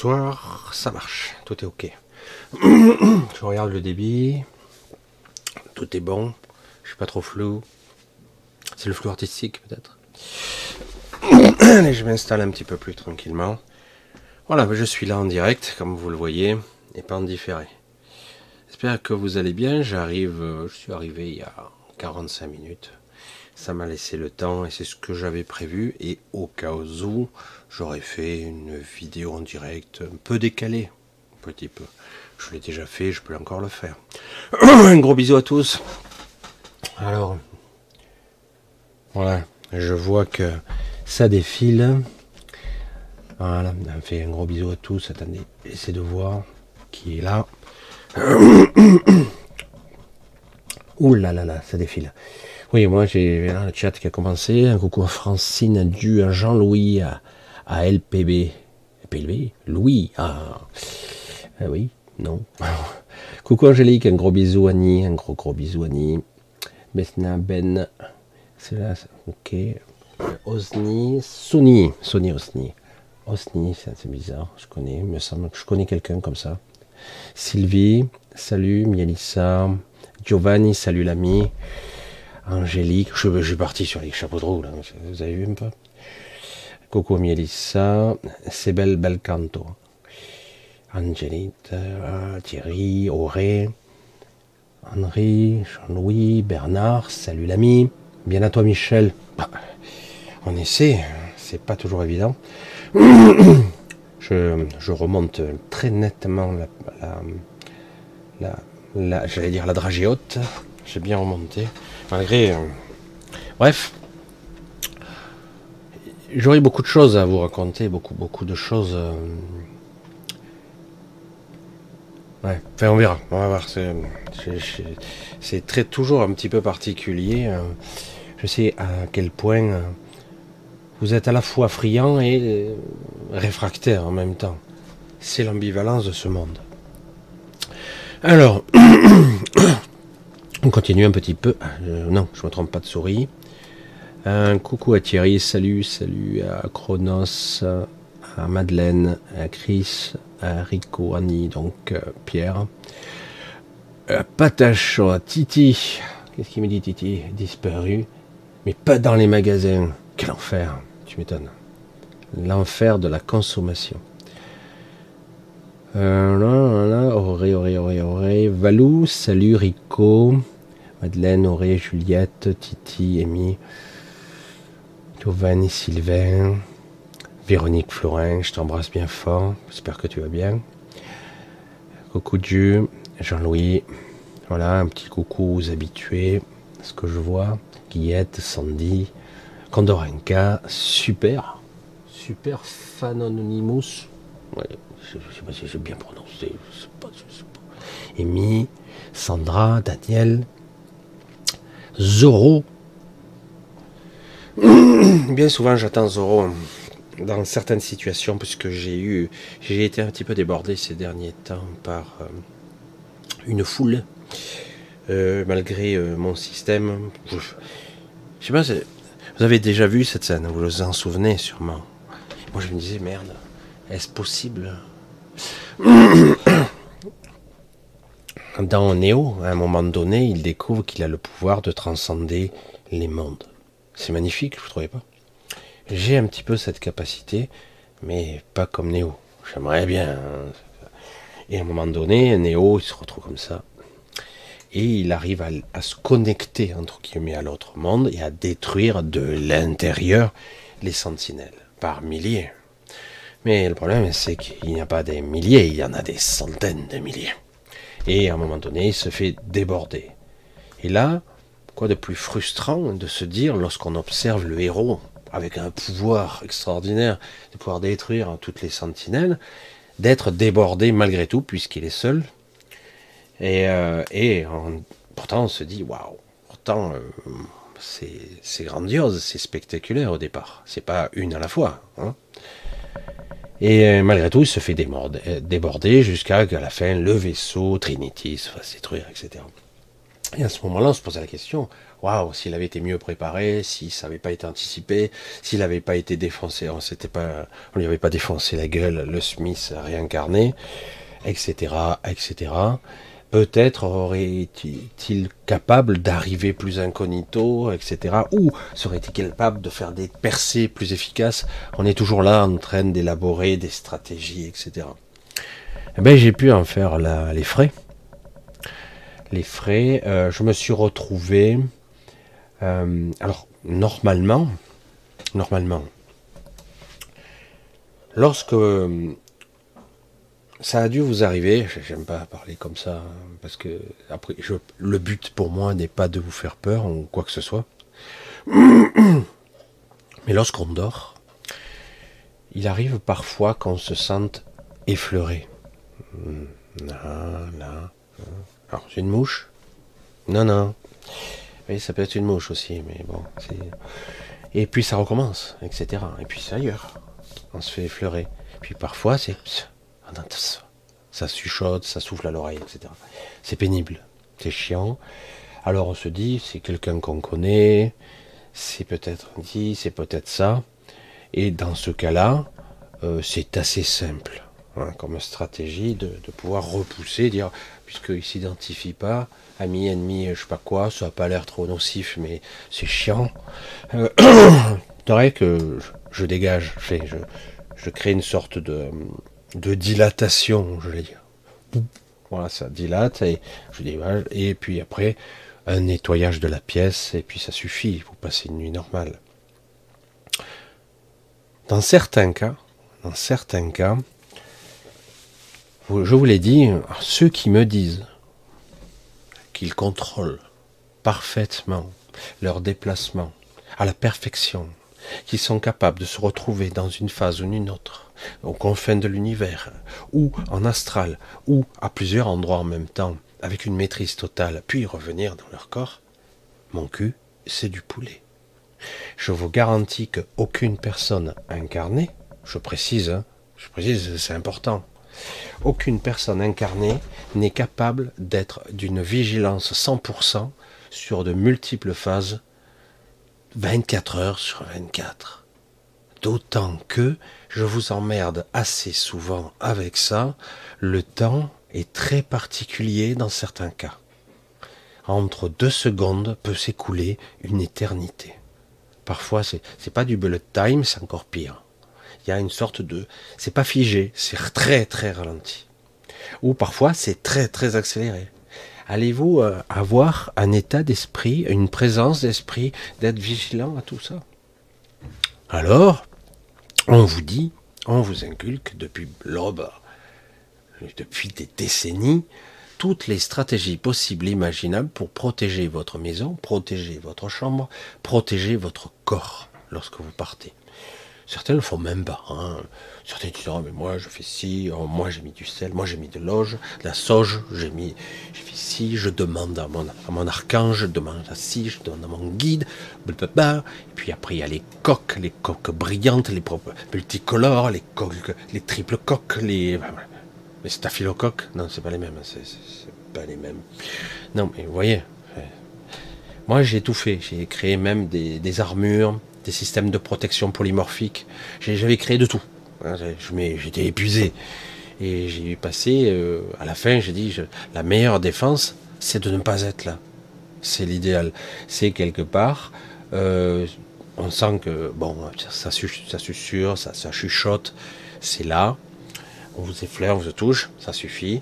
Bonsoir, ça marche, tout est ok. Je regarde le débit, tout est bon, je suis pas trop flou. C'est le flou artistique peut-être. Allez, je m'installe un petit peu plus tranquillement. Voilà, je suis là en direct, comme vous le voyez, et pas en différé. J'espère que vous allez bien. J'arrive, euh, je suis arrivé il y a 45 minutes. Ça m'a laissé le temps et c'est ce que j'avais prévu. Et au cas où, j'aurais fait une vidéo en direct un peu décalée. Un petit peu. Je l'ai déjà fait, je peux encore le faire. un gros bisou à tous. Alors, voilà, je vois que ça défile. Voilà, on fait un gros bisou à tous. Attendez, essayez de voir qui est là. Ouh là là là, ça défile. Oui, moi j'ai le chat qui a commencé. Un coucou à Francine, dû à Jean-Louis, à, LPB. LPB Louis, ah. ah. oui, non. coucou Angélique, un gros bisou Annie, un gros gros bisou Annie. Besna, Ben, c'est là, ok. Osni, Sony, Sony Osni. Osni, c'est bizarre, je connais, me semble que je connais quelqu'un comme ça. Sylvie, salut, Mielissa, Giovanni, salut l'ami. Angélique, je, suis parti sur les chapeaux de roue, vous avez vu un peu Coco Mielissa, c'est bel bel canto. Angélique, euh, Thierry, Auré, Henri, Jean-Louis, Bernard, salut l'ami. Bien à toi Michel. Bah, on essaie, c'est pas toujours évident. Je, remonte très nettement la, la, la j'allais dire la dragée haute. J'ai bien remonté. Malgré. Euh, bref. J'aurais beaucoup de choses à vous raconter, beaucoup, beaucoup de choses. Euh, ouais, enfin, on verra. On va voir. C'est très toujours un petit peu particulier. Euh, je sais à quel point vous êtes à la fois friand et réfractaire en même temps. C'est l'ambivalence de ce monde. Alors, on continue un petit peu. Euh, non, je ne me trompe pas de souris. Un coucou à Thierry, salut, salut à Chronos, à Madeleine, à Chris, à Rico, Annie, donc euh, Pierre. À Patachon, à Titi. Qu'est-ce qu'il me dit Titi? Disparu. Mais pas dans les magasins. Quel enfer, tu m'étonnes. L'enfer de la consommation. Euh, là, là, Auré, Auré, Auré, Auré. Valou, salut Rico. Madeleine, Auré, Juliette, Titi, Amy. Giovanni, Sylvain. Véronique Florin, je t'embrasse bien fort. J'espère que tu vas bien. Coucou Dieu, Jean-Louis. Voilà, un petit coucou aux habitués. Ce que je vois. Guillette, Sandy, Condorenka, super super Fanonymous. Ouais, je ne sais pas si j'ai bien prononcé. Je sais pas. Amy, Sandra, Daniel, Zoro. Bien souvent, j'attends Zoro dans certaines situations, puisque j'ai eu, j'ai été un petit peu débordé ces derniers temps par euh, une foule, euh, malgré euh, mon système. Je, je sais pas, vous avez déjà vu cette scène, vous vous en souvenez sûrement. Moi, je me disais, merde, est-ce possible? Dans Néo, à un moment donné, il découvre qu'il a le pouvoir de transcender les mondes. C'est magnifique, vous trouvez pas? J'ai un petit peu cette capacité, mais pas comme Néo. J'aimerais bien. Hein. Et à un moment donné, Néo, il se retrouve comme ça. Et il arrive à, à se connecter, entre guillemets, à l'autre monde et à détruire de l'intérieur les sentinelles par milliers. Mais le problème, c'est qu'il n'y a pas des milliers, il y en a des centaines de milliers. Et à un moment donné, il se fait déborder. Et là, quoi de plus frustrant de se dire, lorsqu'on observe le héros avec un pouvoir extraordinaire de pouvoir détruire toutes les sentinelles, d'être débordé malgré tout, puisqu'il est seul. Et, euh, pourtant, on se dit, waouh, pourtant, euh, c'est grandiose, c'est spectaculaire au départ. C'est pas une à la fois. Hein. Et euh, malgré tout, il se fait déborder, euh, jusqu'à la fin, le vaisseau Trinity se fasse détruire, etc. Et à ce moment-là, on se posait la question, waouh, s'il avait été mieux préparé, si ça n'avait pas été anticipé, s'il n'avait pas été défoncé, on on lui avait pas défoncé la gueule, le Smith réincarné, etc., etc. Peut-être aurait-il capable d'arriver plus incognito, etc. Ou serait-il capable de faire des percées plus efficaces? On est toujours là en train d'élaborer des stratégies, etc. Eh ben, j'ai pu en faire les frais les frais, euh, je me suis retrouvé. Euh, alors, normalement, normalement, lorsque ça a dû vous arriver, j'aime pas parler comme ça, hein, parce que après, le but pour moi n'est pas de vous faire peur ou quoi que ce soit. Mais lorsqu'on dort, il arrive parfois qu'on se sente effleuré. Là, là, alors, c'est une mouche? Non, non. Oui, ça peut être une mouche aussi, mais bon. Et puis ça recommence, etc. Et puis c'est ailleurs. On se fait effleurer. Puis parfois, c'est. Ça chuchote, ça souffle à l'oreille, etc. C'est pénible. C'est chiant. Alors on se dit, c'est quelqu'un qu'on connaît, c'est peut-être dit, c'est peut-être ça. Et dans ce cas-là, euh, c'est assez simple hein, comme stratégie de, pouvoir repousser, dire puisqu'il s'identifie pas, ami, ennemi, je sais pas quoi, ça n'a pas l'air trop nocif, mais c'est chiant. Euh, que je, dégage, je, crée une sorte de, de dilatation, je vais dire. Voilà, ça dilate et puis après un nettoyage de la pièce, et puis ça suffit, vous passez une nuit normale. Dans certains cas, dans certains cas, je vous l'ai dit, ceux qui me disent qu'ils contrôlent parfaitement leur déplacement à la perfection, qu'ils sont capables de se retrouver dans une phase ou une autre, aux confins de l'univers, ou en astral, ou à plusieurs endroits en même temps, avec une maîtrise totale, puis revenir dans leur corps, mon cul, c'est du poulet. Je vous garantis qu'aucune personne incarnée, je précise, hein, je précise, c'est important, aucune personne incarnée n'est capable d'être d'une vigilance 100% sur de multiples phases 24 heures sur 24. D'autant que je vous emmerde assez souvent avec ça, le temps est très particulier dans certains cas. Entre deux secondes peut s'écouler une éternité. Parfois, c'est, pas du bullet time, c'est encore pire il y a une sorte de, c'est pas figé, c'est très très ralenti. Ou parfois c'est très très accéléré. Allez-vous euh, avoir un état d'esprit, une présence d'esprit, d'être vigilant à tout ça? Alors, on vous dit, on vous inculque depuis l'aube, depuis des décennies, toutes les stratégies possibles et imaginables pour protéger votre maison, protéger votre chambre, protéger votre corps lorsque vous partez. Certains le font même pas. Hein. Certains disent oh, mais moi je fais ci, oh, moi j'ai mis du sel, moi j'ai mis de l'oge, de la sauge, j'ai mis, j'ai fait ci, je demande à mon, à mon archange, je demande à ci, je demande à mon guide, blablabla. et puis après il y a les coques, les coques brillantes, les multicolores, les coques, les triples coques, les mais staphylocoques, non c'est pas les mêmes, c'est, pas les mêmes. Non mais vous voyez, moi j'ai tout fait, j'ai créé même des armures, des systèmes de protection polymorphiques. J'avais créé de tout. Hein, j'étais épuisé. Et j'ai passé, euh, à la fin, j'ai dit, la meilleure défense, c'est de ne pas être là. C'est l'idéal. C'est quelque part, euh, on sent que, bon, ça, ça ça, ça chuchote, c'est là. On vous effleure, on vous touche, ça suffit.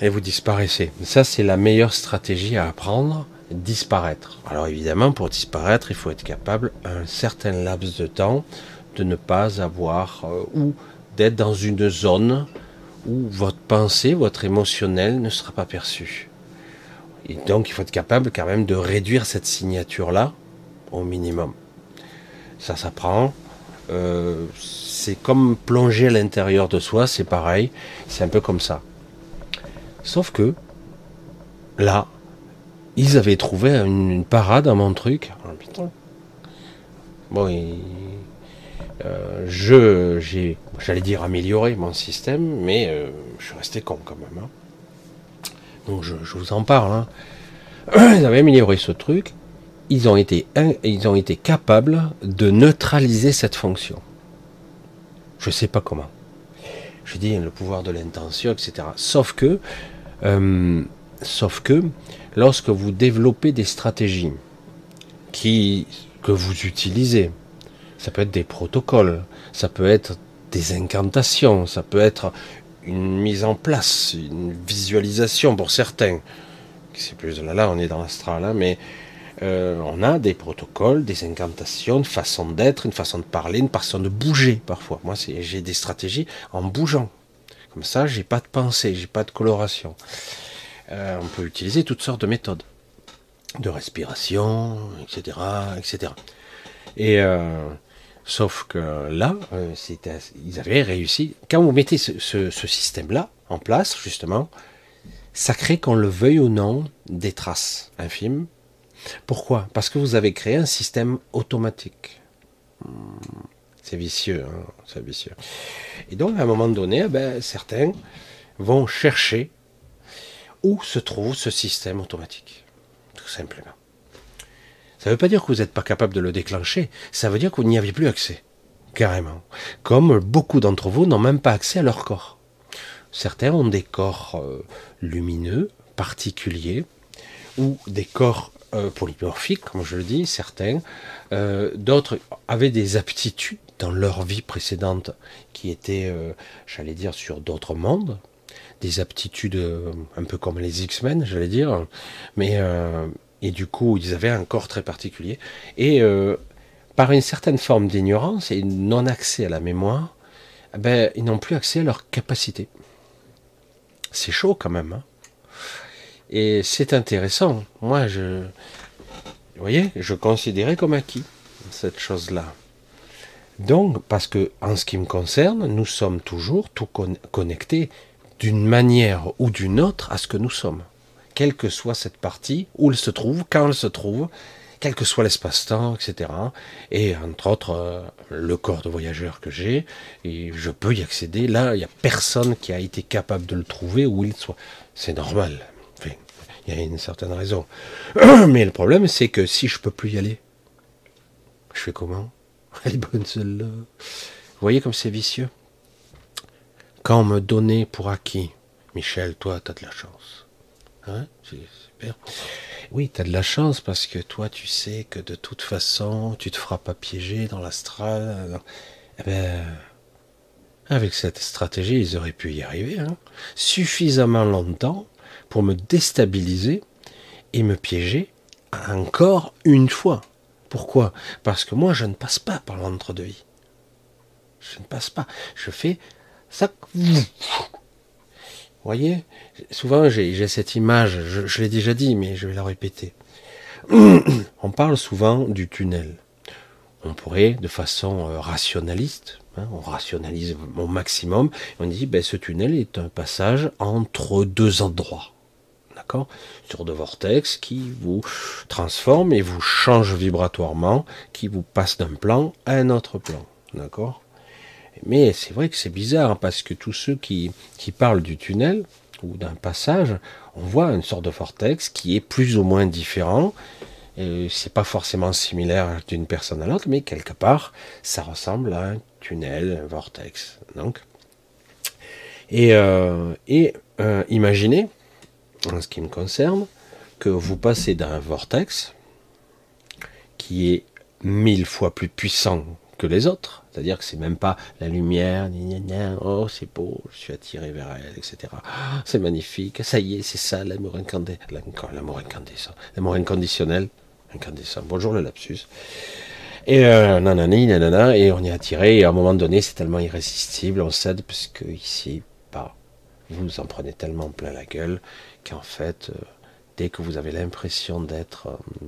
Et vous disparaissez. Ça, c'est la meilleure stratégie à apprendre disparaître. Alors évidemment, pour disparaître, il faut être capable, un certain laps de temps, de ne pas avoir euh, ou d'être dans une zone où votre pensée, votre émotionnel ne sera pas perçu. Et donc, il faut être capable quand même de réduire cette signature-là au minimum. Ça s'apprend. Euh, c'est comme plonger à l'intérieur de soi, c'est pareil. C'est un peu comme ça. Sauf que là, ils avaient trouvé une, parade à mon truc. Oh, bon, euh, je, j'ai, j'allais dire amélioré mon système, mais euh, je suis resté con quand même. Hein. Donc je, vous en parle. Hein. Ils avaient amélioré ce truc. Ils ont, été, capables de neutraliser cette fonction. Je ne sais pas comment. Je dis le pouvoir de l'intention, etc. Sauf que, euh, sauf que, lorsque vous développez des stratégies que vous utilisez, ça peut être des protocoles, ça peut être des incantations, ça peut être une mise en place, une visualisation pour certains. C'est plus là, là, on est dans l'astral, hein, mais euh, on a des protocoles, des incantations, une façon d'être, une façon de parler, une façon de bouger parfois. Moi, j'ai des stratégies en bougeant. Comme ça, j'ai pas de pensée, j'ai pas de coloration. Euh, on peut utiliser toutes sortes de méthodes, de respiration, etc., etc. Et euh, sauf que là, ils avaient réussi. Quand vous mettez ce système-là en place, justement, ça crée, qu'on le veuille ou non, des traces infimes pourquoi? Parce que vous avez créé un système automatique. Hmm, c'est vicieux, hein, c'est vicieux. Et donc, à un moment donné, eh ben, certains vont chercher où se trouve ce système automatique. Tout simplement. Ça ne veut pas dire que vous n'êtes pas capable de le déclencher, ça veut dire que vous n'y avez plus accès. Carrément. Comme beaucoup d'entre vous n'ont même pas accès à leur corps. Certains ont des corps euh, lumineux, particuliers, ou des corps euh, polymorphiques, comme je le dis, certains. Euh, d'autres avaient des aptitudes dans leur vie précédente qui étaient, j'allais dire, sur d'autres mondes. Des aptitudes un peu comme les X-Men, j'allais dire. Mais, et du coup, ils avaient un corps très particulier. Et par une certaine forme d'ignorance et non-accès à la mémoire, eh ben, ils n'ont plus accès à leur capacité. C'est chaud quand même. Hein et c'est intéressant. Moi, je, vous voyez, je considérais comme acquis cette chose-là. Donc, parce que en ce qui me concerne, nous sommes toujours tout connectés d'une manière ou d'une autre à ce que nous sommes. Quelle que soit cette partie, où elle se trouve, quand elle se trouve, quel que soit l'espace-temps, etc. Et entre autres, euh, le corps de voyageur que j'ai, et je peux y accéder. Là, il n'y a personne qui a été capable de le trouver où il soit. C'est normal. Il y a une certaine raison. Mais le problème, c'est que si je peux plus y aller, je fais comment? Vous voyez comme c'est vicieux? Quand me donnait pour acquis, Michel, toi, tu as de la chance. Hein? Oui, tu as de la chance parce que toi, tu sais que de toute façon, tu te feras pas piéger dans l'astral. Eh ben, avec cette stratégie, ils auraient pu y arriver. Hein. Suffisamment longtemps pour me déstabiliser et me piéger encore une fois. Pourquoi? Parce que moi, je ne passe pas par l'entre-deux-vie. Je ne passe pas. Je fais Vous voyez Souvent, j'ai cette image, je, l'ai déjà dit, mais je vais la répéter. On parle souvent du tunnel. On pourrait, de façon euh, rationaliste, Hein, on rationalise au maximum. on dit, ben, ce tunnel est un passage entre deux endroits. D'accord? Sur de vortex qui vous transforme et vous change vibratoirement, qui vous passe d'un plan à un autre plan. D'accord? Mais c'est vrai que c'est bizarre, hein, parce que tous ceux qui, parlent du tunnel, ou d'un passage, on voit une sorte de vortex qui est plus ou moins différent, c'est pas forcément similaire d'une personne à l'autre, mais quelque part, ça ressemble à un tunnel, un vortex. Donc, et, euh, euh, imaginez, en ce qui me concerne, que vous passez d'un vortex qui est mille fois plus puissant que les autres, c'est-à-dire que c'est même pas la lumière, oh c'est beau, je suis attiré vers elle, etc. Ah, c'est magnifique, ça y est, c'est ça l'amour incandescent, l'amour incandescent, l'amour inconditionnel, incandescent. Bonjour le lapsus. Et euh, nanani, nanana, et on est attiré, et à un moment donné, c'est tellement irrésistible, on cède, parce que ici, pas. Vous en prenez tellement plein la gueule, qu'en fait, euh, dès que vous avez l'impression d'être euh,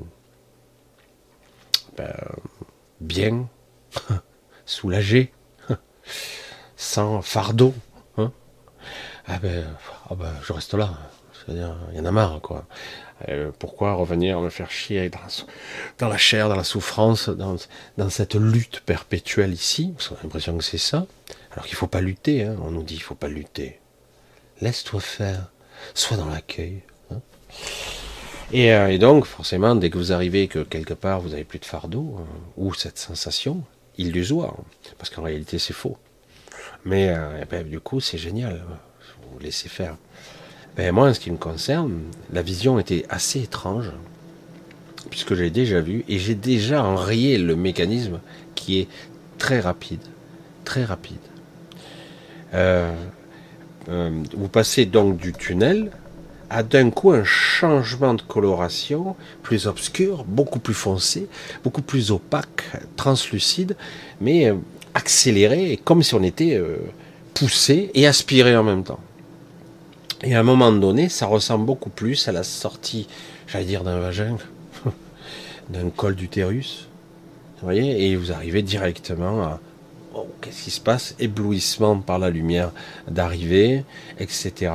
ben, bien, soulagé, sans fardeau, hein, ah ben, ah ben, je reste là. C'est-à-dire, il y en a marre, quoi. Euh, pourquoi revenir me faire chier dans, la chair, dans la souffrance, dans, cette lutte perpétuelle ici? J'ai l'impression que c'est ça. Alors qu'il ne faut pas lutter, hein. on nous dit qu'il ne faut pas lutter. Laisse-toi faire. soit dans l'accueil. Hein. Euh, et, donc, forcément, dès que vous arrivez que quelque part vous n'avez plus de fardeau, ou cette sensation illusoire, parce qu'en réalité c'est faux. Mais euh, eh ben, du coup, c'est génial, vous laissez faire. Ben, moi, en ce qui me concerne, la vision était assez étrange, puisque j'ai déjà vu, et j'ai déjà enrayé le mécanisme qui est très rapide, très rapide. Euh, vous passez donc du tunnel a d'un coup un changement de coloration plus obscur, beaucoup plus foncé, beaucoup plus opaque, translucide, mais euh, accéléré, comme si on était euh, poussé et aspiré en même temps. Et à un moment donné, ça ressemble beaucoup plus à la sortie, j'allais dire, d'un vagin, d'un col d'utérus. Vous voyez Et vous arrivez directement à oh, qu'est-ce qui se passe? Éblouissement par la lumière d'arrivée, etc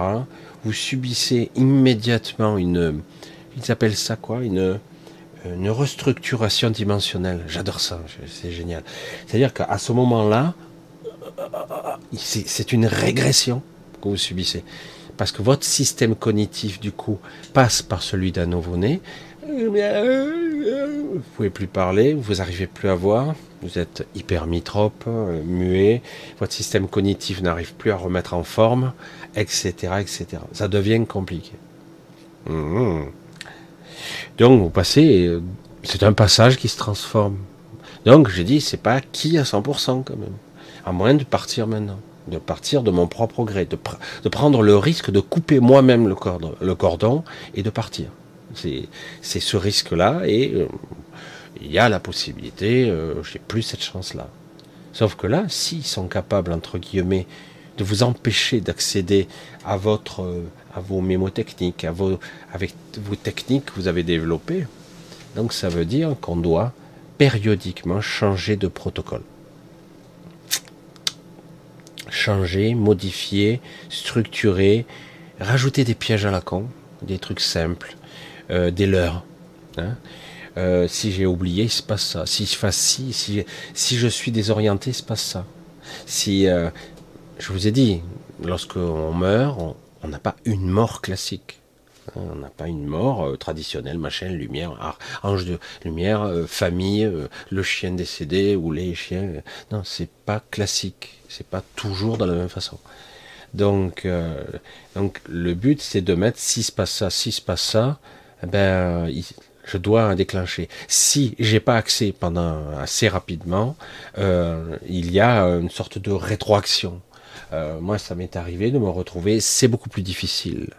vous subissez immédiatement une, ils appellent ça quoi, une, restructuration dimensionnelle. J'adore ça, c'est génial. C'est-à-dire qu'à ce moment-là, c'est une régression que vous subissez. Parce que votre système cognitif, du coup, passe par celui d'un nouveau-né. Vous pouvez plus parler, vous n'arrivez plus à voir, vous êtes hypermitrope, muet, votre système cognitif n'arrive plus à remettre en forme, etc., etc. Ça devient compliqué. Mmh. Donc vous passez, c'est un passage qui se transforme. Donc j'ai dit, c'est pas acquis à 100% quand même, à moins de partir maintenant, de partir de mon propre gré, de, de prendre le risque de couper moi-même le cordon, le cordon et de partir. C'est ce risque-là et euh, il y a la possibilité, euh, j'ai plus cette chance-là. Sauf que là, s'ils sont capables, entre guillemets, de vous empêcher d'accéder à votre, euh, à vos mémotechniques, à vos, avec vos techniques que vous avez développées. Donc ça veut dire qu'on doit périodiquement changer de protocole. Changer, modifier, structurer, rajouter des pièges à la con, des trucs simples, euh, des leurs. Hein. Euh, si j'ai oublié, il se passe ça. Si je fasse si, si je suis désorienté, il se passe ça. Si je vous ai dit, lorsqu'on meurt, on n'a pas une mort classique. Hein, on n'a pas une mort euh, traditionnelle, machin, lumière, ange de lumière, euh, famille, euh, le chien décédé ou les chiens. Non, c'est pas classique. C'est pas toujours de la même façon. Donc, donc le but, c'est de mettre si se passe ça, si se passe ça, eh ben, je dois déclencher. Si j'ai pas accès pendant assez rapidement, il y a une sorte de rétroaction. Euh, moi, ça m'est arrivé de me retrouver, c'est beaucoup plus difficile.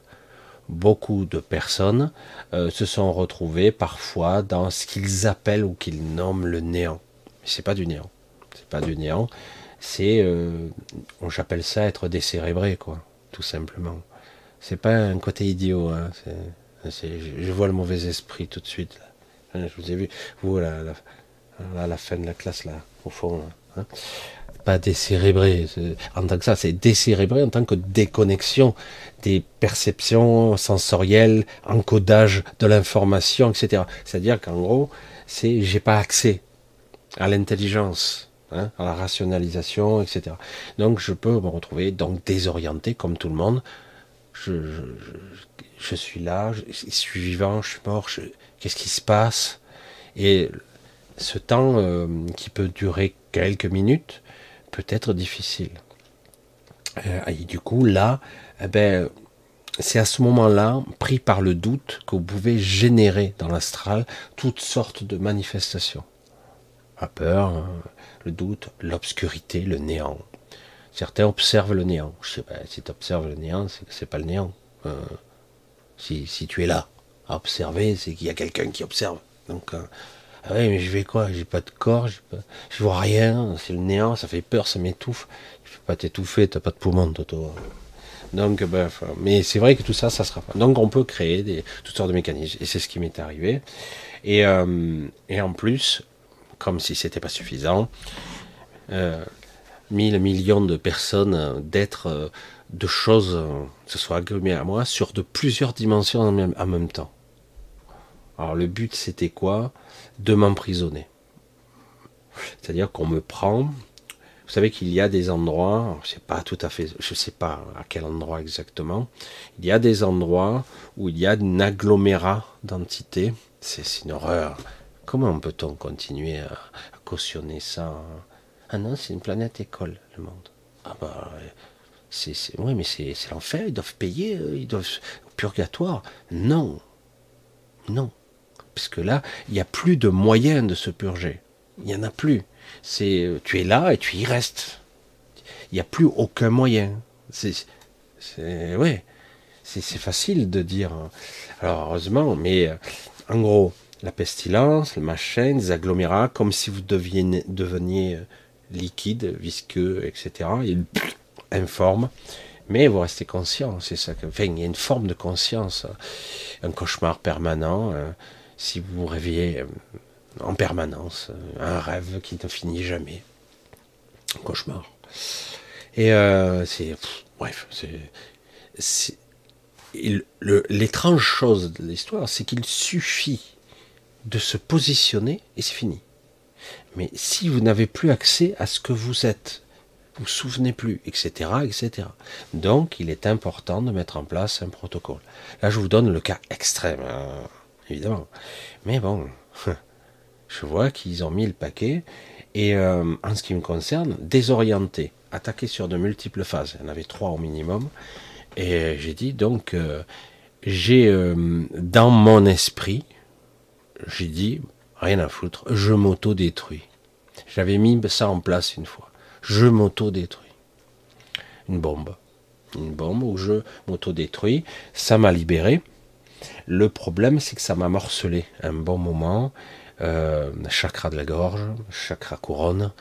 Beaucoup de personnes euh, se sont retrouvées parfois dans ce qu'ils appellent ou qu'ils nomment le néant. Mais c'est pas du néant. C'est pas du néant. C'est, euh, j'appelle ça être décérébré, quoi, tout simplement. C'est pas un côté idiot. Hein, je vois le mauvais esprit tout de suite. Je vous ai vu, vous, à la, la, fin de la classe, là, au fond. Hein pas décérébré. En tant que ça, c'est décérébré en tant que déconnexion des perceptions sensorielles, encodage de l'information, etc. C'est-à-dire qu'en gros, c'est j'ai pas accès à l'intelligence, hein, à la rationalisation, etc. Donc je peux me retrouver donc désorienté comme tout le monde. Je, je, suis là, je, suis vivant, je suis mort. Qu'est-ce qui se passe? Et ce temps euh, qui peut durer quelques minutes, peut être difficile. Euh, et du coup, là, eh ben, c'est à ce moment-là, pris par le doute, que vous pouvez générer dans l'astral toutes sortes de manifestations. La peur, hein, le doute, l'obscurité, le néant. Certains observent le néant. Je sais pas, si tu observes le néant, c'est que c'est pas le néant. Euh, si, tu es là à observer, c'est qu'il y a quelqu'un qui observe. Donc, euh, ah oui, mais je vais quoi? J'ai pas de corps, je vois rien, c'est le néant, ça fait peur, ça m'étouffe. Je peux pas t'étouffer, t'as pas de poumon, Toto. Donc, bref, mais c'est vrai que tout ça, ça sera pas. Donc, on peut créer des, toutes sortes de mécanismes, et c'est ce qui m'est arrivé. Et, euh, et en plus, comme si c'était pas suffisant, euh, mille millions de personnes, d'êtres, euh, de choses, se soient agglomérées à moi sur de plusieurs dimensions en même temps. Alors, le but, c'était quoi? De m'emprisonner. C'est-à-dire qu'on me prend, vous savez qu'il y a des endroits, je sais pas tout à fait, je sais pas à quel endroit exactement, il y a des endroits où il y a un agglomérat d'entités. C'est une horreur. Comment peut-on continuer à, cautionner ça Ah non, c'est une planète école, le monde. Ah bah, c'est, oui, mais c'est, l'enfer, ils doivent payer, euh, ils doivent purgatoire. Non, non, parce que là, il n'y a plus de moyens de se purger. Il n'y en a plus. C'est, euh, tu es là et tu y restes. Il n'y a plus aucun moyen. C'est, ouais, c'est, facile de dire. Hein. Alors heureusement, mais euh, en gros, la pestilence, le machin, des agglomérats, comme si vous deviez, deveniez liquide, visqueux, etc informe, mais vous restez conscient, c'est ça il y a une forme de conscience, un cauchemar permanent, euh, si vous vous réveillez euh, en permanence, euh, un rêve qui ne finit jamais, un cauchemar. Et c'est, bref, c'est, l'étrange chose de l'histoire, c'est qu'il suffit de se positionner et c'est fini. Mais si vous n'avez plus accès à ce que vous êtes, vous souvenez plus, etc., etc. Donc, il est important de mettre en place un protocole. Là, je vous donne le cas extrême, hein, évidemment. Mais bon, je vois qu'ils ont mis le paquet. Et euh, en ce qui me concerne, désorienté, attaqué sur de multiples phases. Il y en avait trois au minimum. Et j'ai dit donc, euh, j'ai euh, dans mon esprit, j'ai dit, rien à foutre, je m'auto-détruis. J'avais mis ça en place une fois je m'auto-détruis. Une bombe. Une bombe où je m'auto-détruis. Ça m'a libéré. Le problème, c'est que ça m'a morcelé un bon moment. Euh, chakra de la gorge, chakra couronne.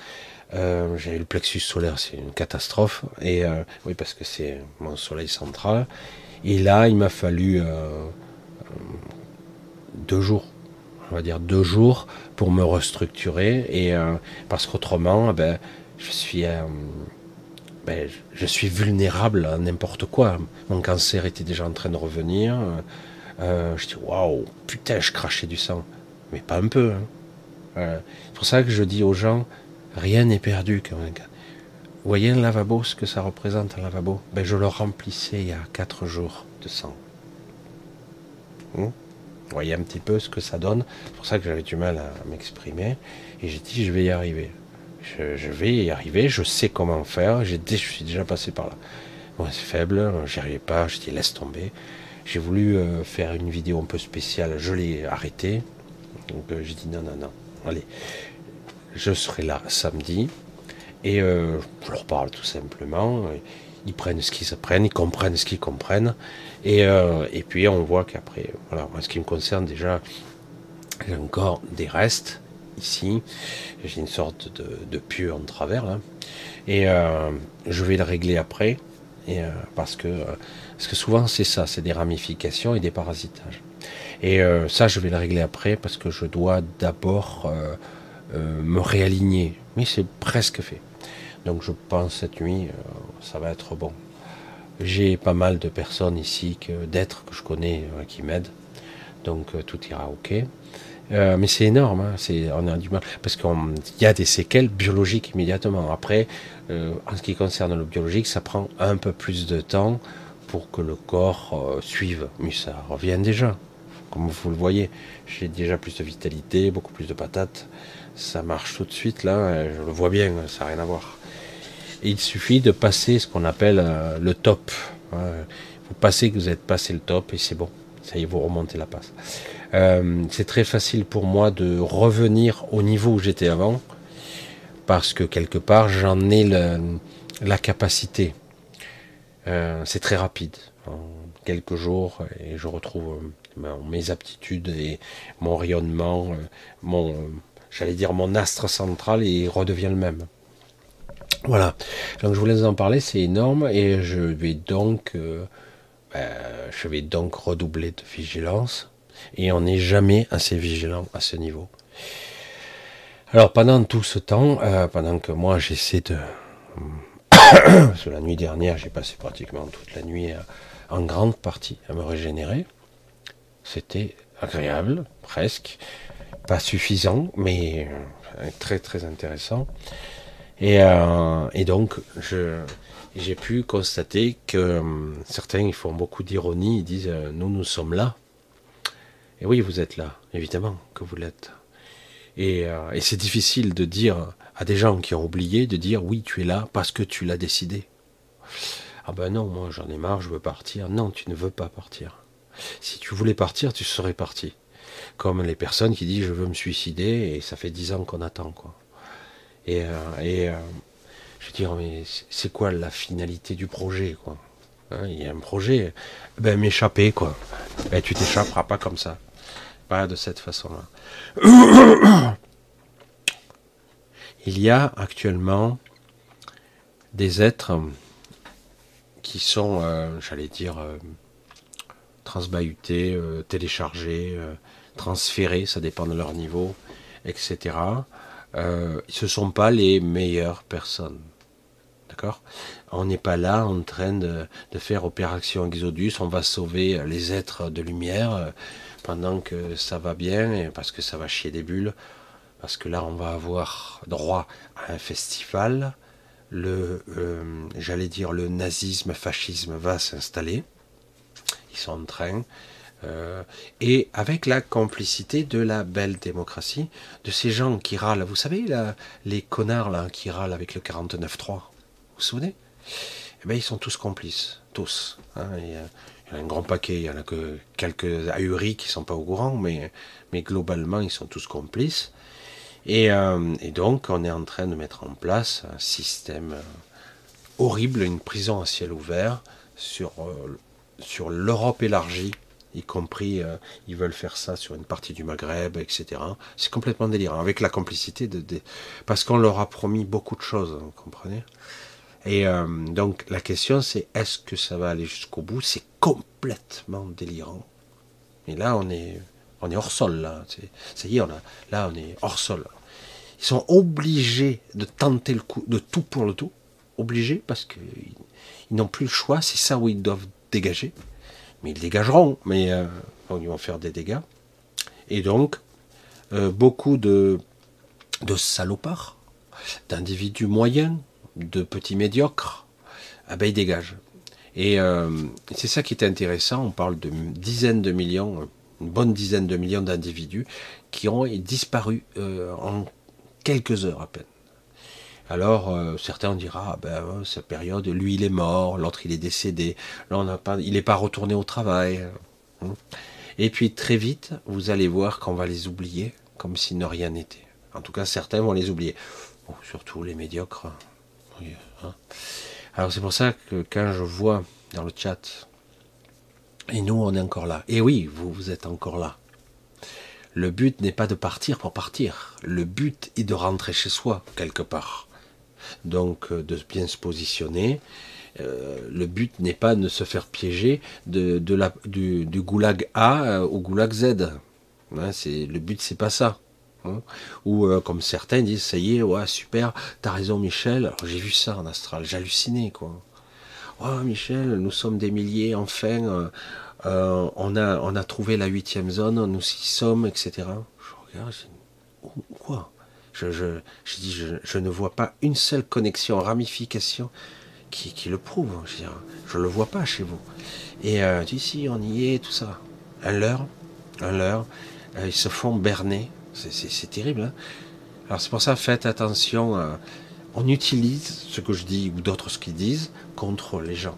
Euh, j'ai eu le plexus solaire, c'est une catastrophe. Et euh, oui, parce que c'est mon soleil central. Et là, il m'a fallu deux jours, on va dire deux jours, pour me restructurer. Et parce qu'autrement, ben, je suis, ben, je suis vulnérable à n'importe quoi. Mon cancer était déjà en train de revenir. Euh, je dis waouh, putain, je crachais du sang, mais pas un peu. Hein. C'est pour ça que je dis aux gens, rien n'est perdu quand même. Vous voyez un lavabo, ce que ça représente un lavabo ben, Je le remplissais il y a quatre jours de sang. Hmm? Vous voyez un petit peu ce que ça donne. C'est pour ça que j'avais du mal à m'exprimer. Et j'ai dit, je vais y arriver je, vais y arriver, je sais comment faire, je suis déjà passé par là. Bon, c'est faible, j'y arrivais pas, je dis laisse tomber. J'ai voulu euh, faire une vidéo un peu spéciale, je l'ai arrêté. Donc euh, j'ai dit non, non, non, allez, je serai là samedi. Et euh, je leur parle tout simplement. Ils prennent ce qu'ils apprennent, ils comprennent ce qu'ils comprennent. Et, et puis on voit qu'après, voilà, en ce qui me concerne déjà, j'ai encore des restes ici. J'ai une sorte de, de pieu en travers là. Et je vais le régler après. Et, parce, que, parce que souvent c'est ça, c'est des ramifications et des parasitages. Et ça, je vais le régler après parce que je dois d'abord me réaligner. Mais c'est presque fait. Donc je pense cette nuit, ça va être bon. J'ai pas mal de personnes ici, d'êtres que je connais qui m'aident. Donc tout ira ok. Euh, mais c'est énorme, hein, on a du mal, parce qu'il y a des séquelles biologiques immédiatement. Après, euh, en ce qui concerne le biologique, ça prend un peu plus de temps pour que le corps euh, suive, mais ça revient déjà. Comme vous le voyez, j'ai déjà plus de vitalité, beaucoup plus de patates. Ça marche tout de suite là, je le vois bien, ça n'a rien à voir. il suffit de passer ce qu'on appelle le top. Vous passez que vous êtes passé le top et c'est bon. Ça y est, vous remontez la passe. Euh, c'est très facile pour moi de revenir au niveau où j'étais avant, parce que quelque part j'en ai la capacité. Euh, c'est très rapide, en quelques jours, et je retrouve euh, mes aptitudes et mon rayonnement, mon, j'allais dire mon astre central, et il redevient le même. Voilà. Donc je voulais en parler, c'est énorme, et je vais donc, ben, je vais donc redoubler de vigilance et on n'est jamais assez vigilant à ce niveau. Alors pendant tout ce temps, euh, pendant que moi j'essaie de... Sur la nuit dernière, j'ai passé pratiquement toute la nuit en grande partie à me régénérer. C'était agréable, presque. Pas suffisant, mais euh, très très intéressant. Et, euh, donc, j'ai pu constater que euh, certains ils font beaucoup d'ironie, ils disent nous nous sommes là. Et oui, vous êtes là, évidemment que vous l'êtes. Et c'est difficile de dire à des gens qui ont oublié de dire oui, tu es là parce que tu l'as décidé. Ah ben non, moi j'en ai marre, je veux partir. Non, tu ne veux pas partir. Si tu voulais partir, tu serais parti. Comme les personnes qui disent je veux me suicider et ça fait dix ans qu'on attend quoi. Et, et je veux dire, mais c'est quoi la finalité du projet, quoi hein, Il y a un projet, ben m'échapper, quoi. Ben tu t'échapperas pas comme ça, pas de cette façon-là. Il y a actuellement des êtres qui sont, euh, j'allais dire, euh, transbahutés, euh, téléchargés, transférés, ça dépend de leur niveau, etc. Ce ne sont pas les meilleures personnes. D'accord? On n'est pas là en train de, faire opération Exodus, on va sauver les êtres de lumière pendant que ça va bien, parce que ça va chier des bulles, parce que là on va avoir droit à un festival, le, euh, j'allais dire le nazisme, fascisme va s'installer, ils sont en train, euh, et avec la complicité de la belle démocratie, de ces gens qui râlent. Vous savez, là, les connards là, qui râlent avec le 49-3, vous vous souvenez? Eh bien, Ils sont tous complices, tous. Hein, il, y a, un grand paquet, il y en a que quelques ahuris qui ne sont pas au courant, mais, mais globalement, ils sont tous complices. Et, euh, et, donc, on est en train de mettre en place un système euh, horrible, une prison à ciel ouvert sur, sur l'Europe élargie y compris euh, ils veulent faire ça sur une partie du Maghreb, etc. C'est complètement délirant, avec la complicité de, parce qu'on leur a promis beaucoup de choses, vous comprenez? Et euh, donc la question c'est est-ce que ça va aller jusqu'au bout? C'est complètement délirant. Et là on est on est hors sol là, ça y est, là on est hors sol. Ils sont obligés de tenter le coup, de tout pour le tout, obligés parce qu'ils n'ont plus le choix, c'est ça où ils doivent dégager mais ils dégageront, mais euh, ils vont faire des dégâts. Et donc, euh, beaucoup de, de salopards, d'individus moyens, de petits médiocres, ah ben, ils dégagent. Et euh, c'est ça qui est intéressant, on parle de dizaines de millions, une bonne dizaine de millions d'individus qui ont disparu en quelques heures à peine. Alors euh, certains diront ah, ben cette période, lui il est mort, l'autre il est décédé, là on n'a pas, il n'est pas retourné au travail. Hein. Et puis très vite, vous allez voir qu'on va les oublier comme si ne rien n'était. En tout cas, certains vont les oublier, surtout les médiocres. Hein. Alors c'est pour ça que quand je vois dans le chat, et nous on est encore là. Et oui, vous vous êtes encore là. Le but n'est pas de partir pour partir. Le but est de rentrer chez soi quelque part donc euh, de bien se positionner. Euh, le but n'est pas de se faire piéger de, du, goulag A euh, au goulag Z. Hein, le but, c'est pas ça. Hein. Ou comme certains disent, ça y est, ouais, super, t'as raison Michel, j'ai vu ça en astral, j'hallucinais quoi. Oh Michel, nous sommes des milliers, enfin, on, a, on a trouvé la huitième zone, nous y sommes, etc. Je regarde, quoi? Je, je, je dis, je, ne vois pas une seule connexion, ramification qui, qui le prouve. Je ne le vois pas chez vous. Et euh, si, on y est, tout ça. Un leurre, un leurre, euh, ils se font berner. C'est terrible. Hein Alors c'est pour ça, faites attention. Euh, on utilise ce que je dis ou d'autres ce qu'ils disent contre les gens.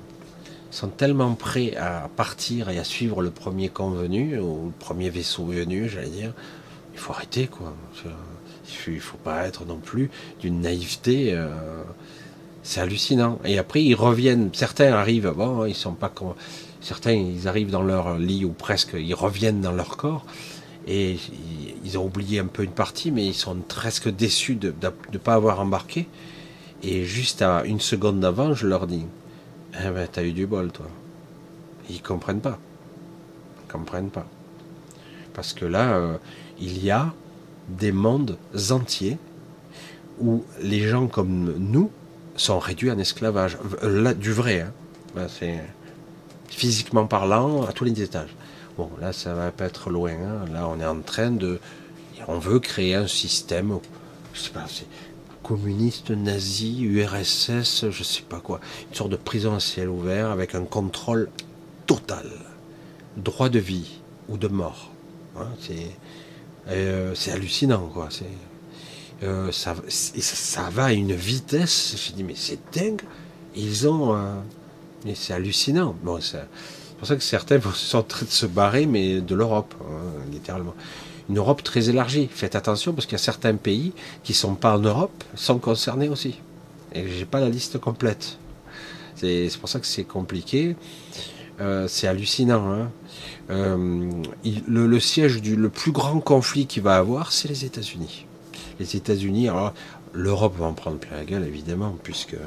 Ils sont tellement prêts à partir et à suivre le premier convenu ou le premier vaisseau venu, j'allais dire. Il faut arrêter, quoi. Il faut pas être non plus d'une naïveté. Euh, c'est hallucinant. Et après, ils reviennent. Certains arrivent, bon, ils sont pas comme. Certains, ils arrivent dans leur lit ou presque, ils reviennent dans leur corps. Et ils ont oublié un peu une partie, mais ils sont presque déçus de ne pas avoir embarqué. Et juste à une seconde d'avant, je leur dis Eh ben, t'as eu du bol, toi. Ils comprennent pas. Ils comprennent pas. Parce que là, euh, il y a des mondes entiers où les gens comme nous sont réduits en esclavage. Là, du vrai, hein. physiquement parlant, à tous les étages. Là, ça va pas être loin. Hein. Là, on est en train de. On veut créer un système. Je sais pas, communiste, nazi, URSS, je sais pas quoi. Une sorte de prison à ciel ouvert avec un contrôle total. Droit de vie ou de mort. Hein, euh, c'est hallucinant, quoi. Euh, ça, ça, va à une vitesse. Je dis, mais c'est dingue. Ils ont. C'est hallucinant. Bon, c'est pour ça que certains sont en train de se barrer, mais de l'Europe, hein, littéralement une Europe très élargie. Faites attention parce qu'il y a certains pays qui ne sont pas en Europe, sont concernés aussi. Et j'ai pas la liste complète. C'est pour ça que c'est compliqué. Euh, c'est hallucinant. Hein. Euh, le, siège du le plus grand conflit qu'il va avoir, c'est les États-Unis. Les États-Unis, alors l'Europe va en prendre plein la gueule évidemment, puisque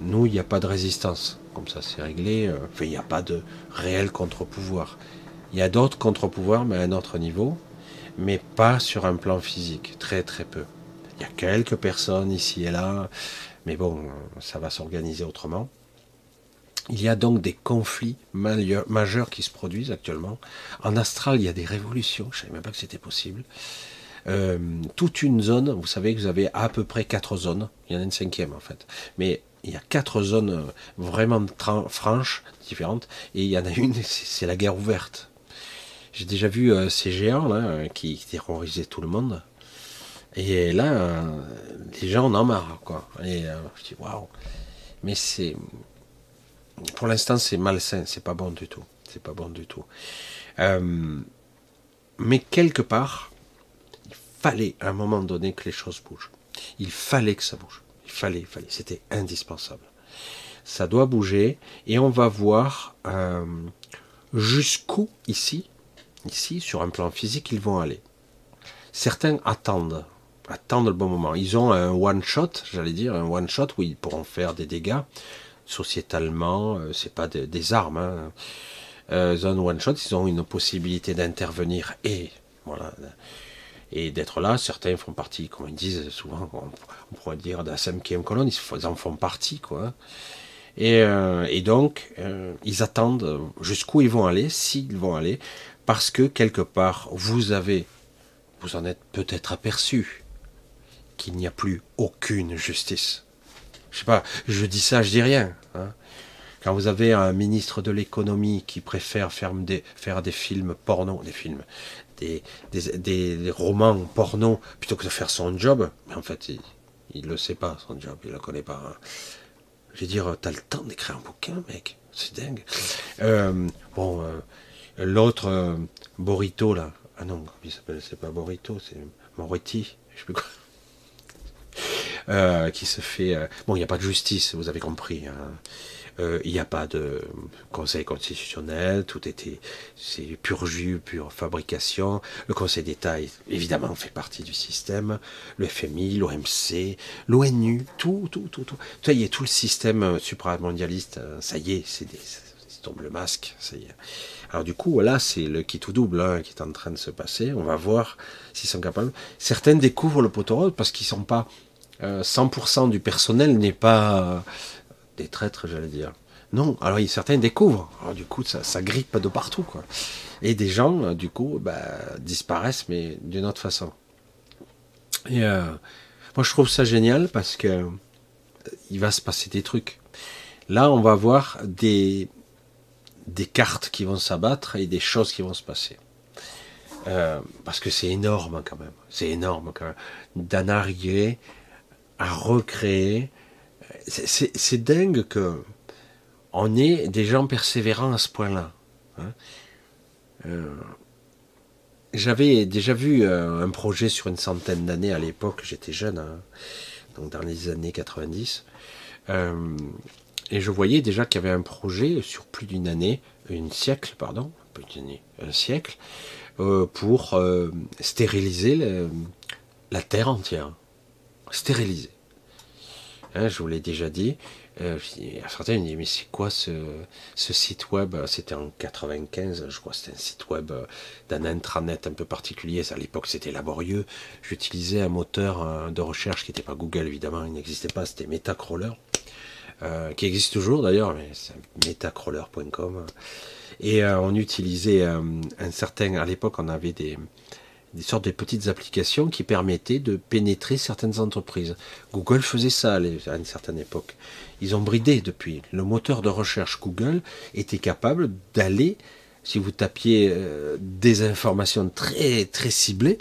nous, il n'y a pas de résistance. Comme ça, c'est réglé. Euh, il n'y a pas de réel contre-pouvoir. Il y a d'autres contre-pouvoirs, mais à un autre niveau mais pas sur un plan physique, très très peu. Il y a quelques personnes ici et là, mais bon, ça va s'organiser autrement. Il y a donc des conflits majeurs qui se produisent actuellement. En astral, il y a des révolutions, je ne savais même pas que c'était possible. Euh, toute une zone, vous savez que vous avez à peu près quatre zones, il y en a une cinquième en fait, mais il y a quatre zones vraiment franches, différentes, et il y en a une, c'est la guerre ouverte. J'ai déjà vu euh, ces géants là euh, qui, terrorisaient tout le monde. Et là, euh, les gens en ont marre, je dis waouh. Mais c'est, pour l'instant, c'est malsain, c'est pas bon du tout, c'est pas bon du tout. mais quelque part, il fallait à un moment donné que les choses bougent. Il fallait que ça bouge. Fallait, fallait. C'était indispensable. Ça doit bouger et on va voir jusqu'où ici Ici, sur un plan physique, ils vont aller. Certains attendent, attendent le bon moment. Ils ont un one-shot, j'allais dire, un one-shot où ils pourront faire des dégâts. Sociétalement, euh, c'est pas des armes. Hein. Euh, ils ont un one-shot, ils ont une possibilité d'intervenir et voilà et d'être là. Certains font partie, comme ils disent souvent, on, pourrait dire de la cinquième colonne, ils en font partie, quoi. Et, euh, donc, ils attendent jusqu'où ils vont aller, s'ils vont aller, parce que quelque part, vous avez, vous en êtes peut-être aperçu, qu'il n'y a plus aucune justice. Je sais pas, je dis ça, je dis rien. Hein. Quand vous avez un ministre de l'économie qui préfère faire des, faire des films porno, des films, des, des, romans porno, plutôt que de faire son job, mais en fait, il ne le sait pas, son job, il ne le connaît pas. Hein. Je veux dire, t'as le temps d'écrire un bouquin, mec, c'est dingue. Euh, bon, euh, L'autre, euh, Borito, là. Ah non, il s'appelle, c'est pas Borito, c'est Moretti, je sais plus quoi. Qui se fait. Bon, il n'y a pas de justice, vous avez compris. Hein. Il n'y a pas de conseil constitutionnel, tout était. C'est pur jus, pure fabrication. Le conseil d'État, évidemment, fait partie du système. Le FMI, l'OMC, l'ONU, tout, tout, tout, tout. Ça y est, tout le système supramondialiste, ça y est, c'est des. tombe le masque, ça y est. Alors du coup, là, c'est le qui tout double hein, qui est en train de se passer. On va voir s'ils sont capables. Certains découvrent le poteau parce qu'ils sont pas 100% euh, du personnel n'est pas euh, des traîtres, j'allais dire. Non, alors certains découvrent. Alors du coup, ça, grippe de partout, quoi. Et des gens, euh, du coup, bah, disparaissent, mais d'une autre façon. Et moi, je trouve ça génial parce que il va se passer des trucs. Là, on va voir des, cartes qui vont s'abattre et des choses qui vont se passer. Euh, parce que c'est énorme quand même. C'est énorme quand même. D'en arriver à recréer. C'est dingue que on ait des gens persévérants à ce point-là. Hein. Euh, j'avais déjà vu euh, un projet sur une centaine d'années à l'époque, j'étais jeune, hein, donc dans les années 90. Et je voyais déjà qu'il y avait un projet sur plus d'une année, une siècle, pardon, un siècle, euh, pour euh, stériliser la Terre entière. Stériliser. Hein, je vous l'ai déjà dit. Euh, certains me disent, mais c'est quoi ce, site web? C'était en 95, je crois, c'était un site web euh, d'un intranet un peu particulier. À l'époque, c'était laborieux. J'utilisais un moteur de recherche qui n'était pas Google, évidemment, il n'existait pas, c'était Metacrawler. Euh, qui existe toujours d'ailleurs, mais c'est metacrawler.com. Et euh, on utilisait euh, un certain, à l'époque, on avait des, des sortes de petites applications qui permettaient de pénétrer certaines entreprises. Google faisait ça à une certaine époque. Ils ont bridé depuis. Le moteur de recherche Google était capable d'aller, si vous tapiez euh, des informations très très ciblées,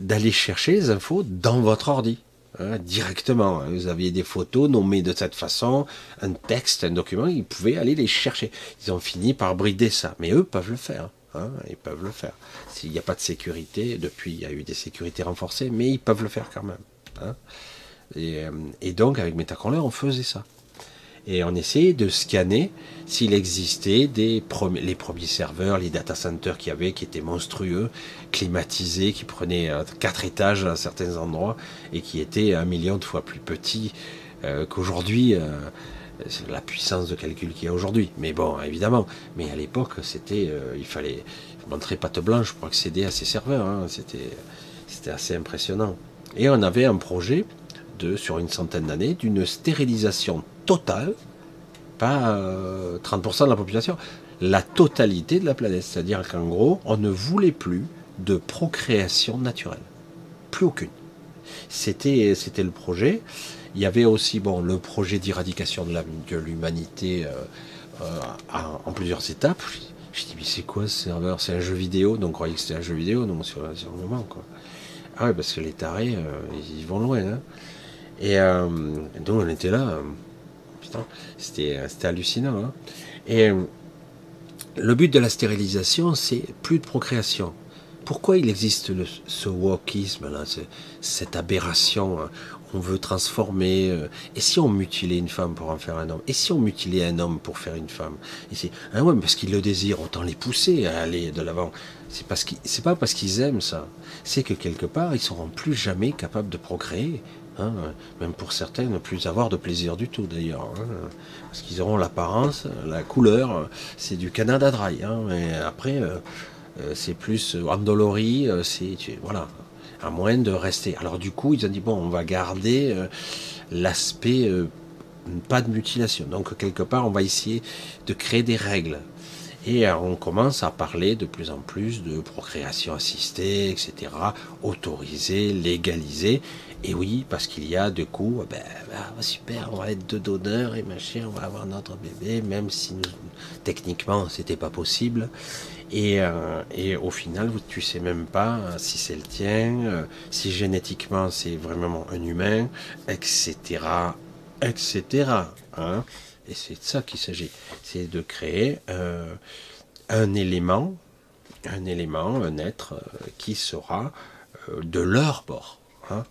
d'aller chercher les infos dans votre ordi. Hein, directement. Vous aviez des photos nommées de cette façon, un texte, un document, ils pouvaient aller les chercher. Ils ont fini par brider ça. Mais eux peuvent le faire. Hein, ils peuvent le faire. S'il n'y a pas de sécurité, depuis il y a eu des sécurités renforcées, mais ils peuvent le faire quand même. Hein. Et, euh, et, donc avec Metacrawler, on faisait ça et on essayait de scanner s'il existait les premiers serveurs, les data centers qu'il y avait, qui étaient monstrueux, climatisés, qui prenaient euh, quatre étages à certains endroits et qui étaient un million de fois plus petits euh, qu'aujourd'hui. La puissance de calcul qu'il y a aujourd'hui. Mais bon, évidemment. Mais à l'époque, c'était, il fallait montrer patte blanche pour accéder à ces serveurs. Hein. C'était, c'était assez impressionnant. Et on avait un projet de, sur une centaine d'années, d'une stérilisation totale, pas 30% euh, de la population, la totalité de la planète. C'est-à-dire qu'en gros, on ne voulait plus de procréation naturelle. Plus aucune. C'était, c'était le projet. Il y avait aussi bon, le projet d'éradication de l'humanité euh, euh, en plusieurs étapes. Je dis, mais c'est quoi ce serveur? C'est un jeu vidéo, donc on croyait que c'était un jeu vidéo, donc sur, sur le moment. Ah ouais, parce que les tarés, ils vont loin. Hein. Et donc on était là, c'était, hallucinant. Hein. Et euh, le but de la stérilisation, c'est plus de procréation. Pourquoi il existe ce wokisme cette aberration hein? On veut transformer. Euh, et si on mutilait une femme pour en faire un homme? Et si on mutilait un homme pour faire une femme? Et ah parce qu'ils le désirent, autant les pousser à aller de l'avant. C'est parce c'est pas parce qu'ils aiment ça. C'est que quelque part, ils seront plus jamais capables de procréer. Hein, même pour certains, ne plus avoir de plaisir du tout d'ailleurs. Hein, parce qu'ils auront l'apparence, la couleur, c'est du Canada Dry. Hein, mais après, euh, euh, c'est plus andolorie, euh, c'est. Voilà. À moins de rester. Alors du coup, ils ont dit bon, on va garder l'aspect pas de mutilation. Donc quelque part, on va essayer de créer des règles. Et on commence à parler de plus en plus de procréation assistée, etc., autorisée, légalisée. Et oui, parce qu'il y a de coup, ben, ben, super, on va être deux donneurs et machin, on va avoir notre bébé, même si techniquement c'était pas possible. Et, euh, et, au final, tu sais même pas si c'est le tien, euh, si génétiquement c'est vraiment un humain, etc., etc. Hein. Et c'est de ça qu'il s'agit. C'est de créer euh, un élément, un élément, un être qui sera de leur bord. Hein.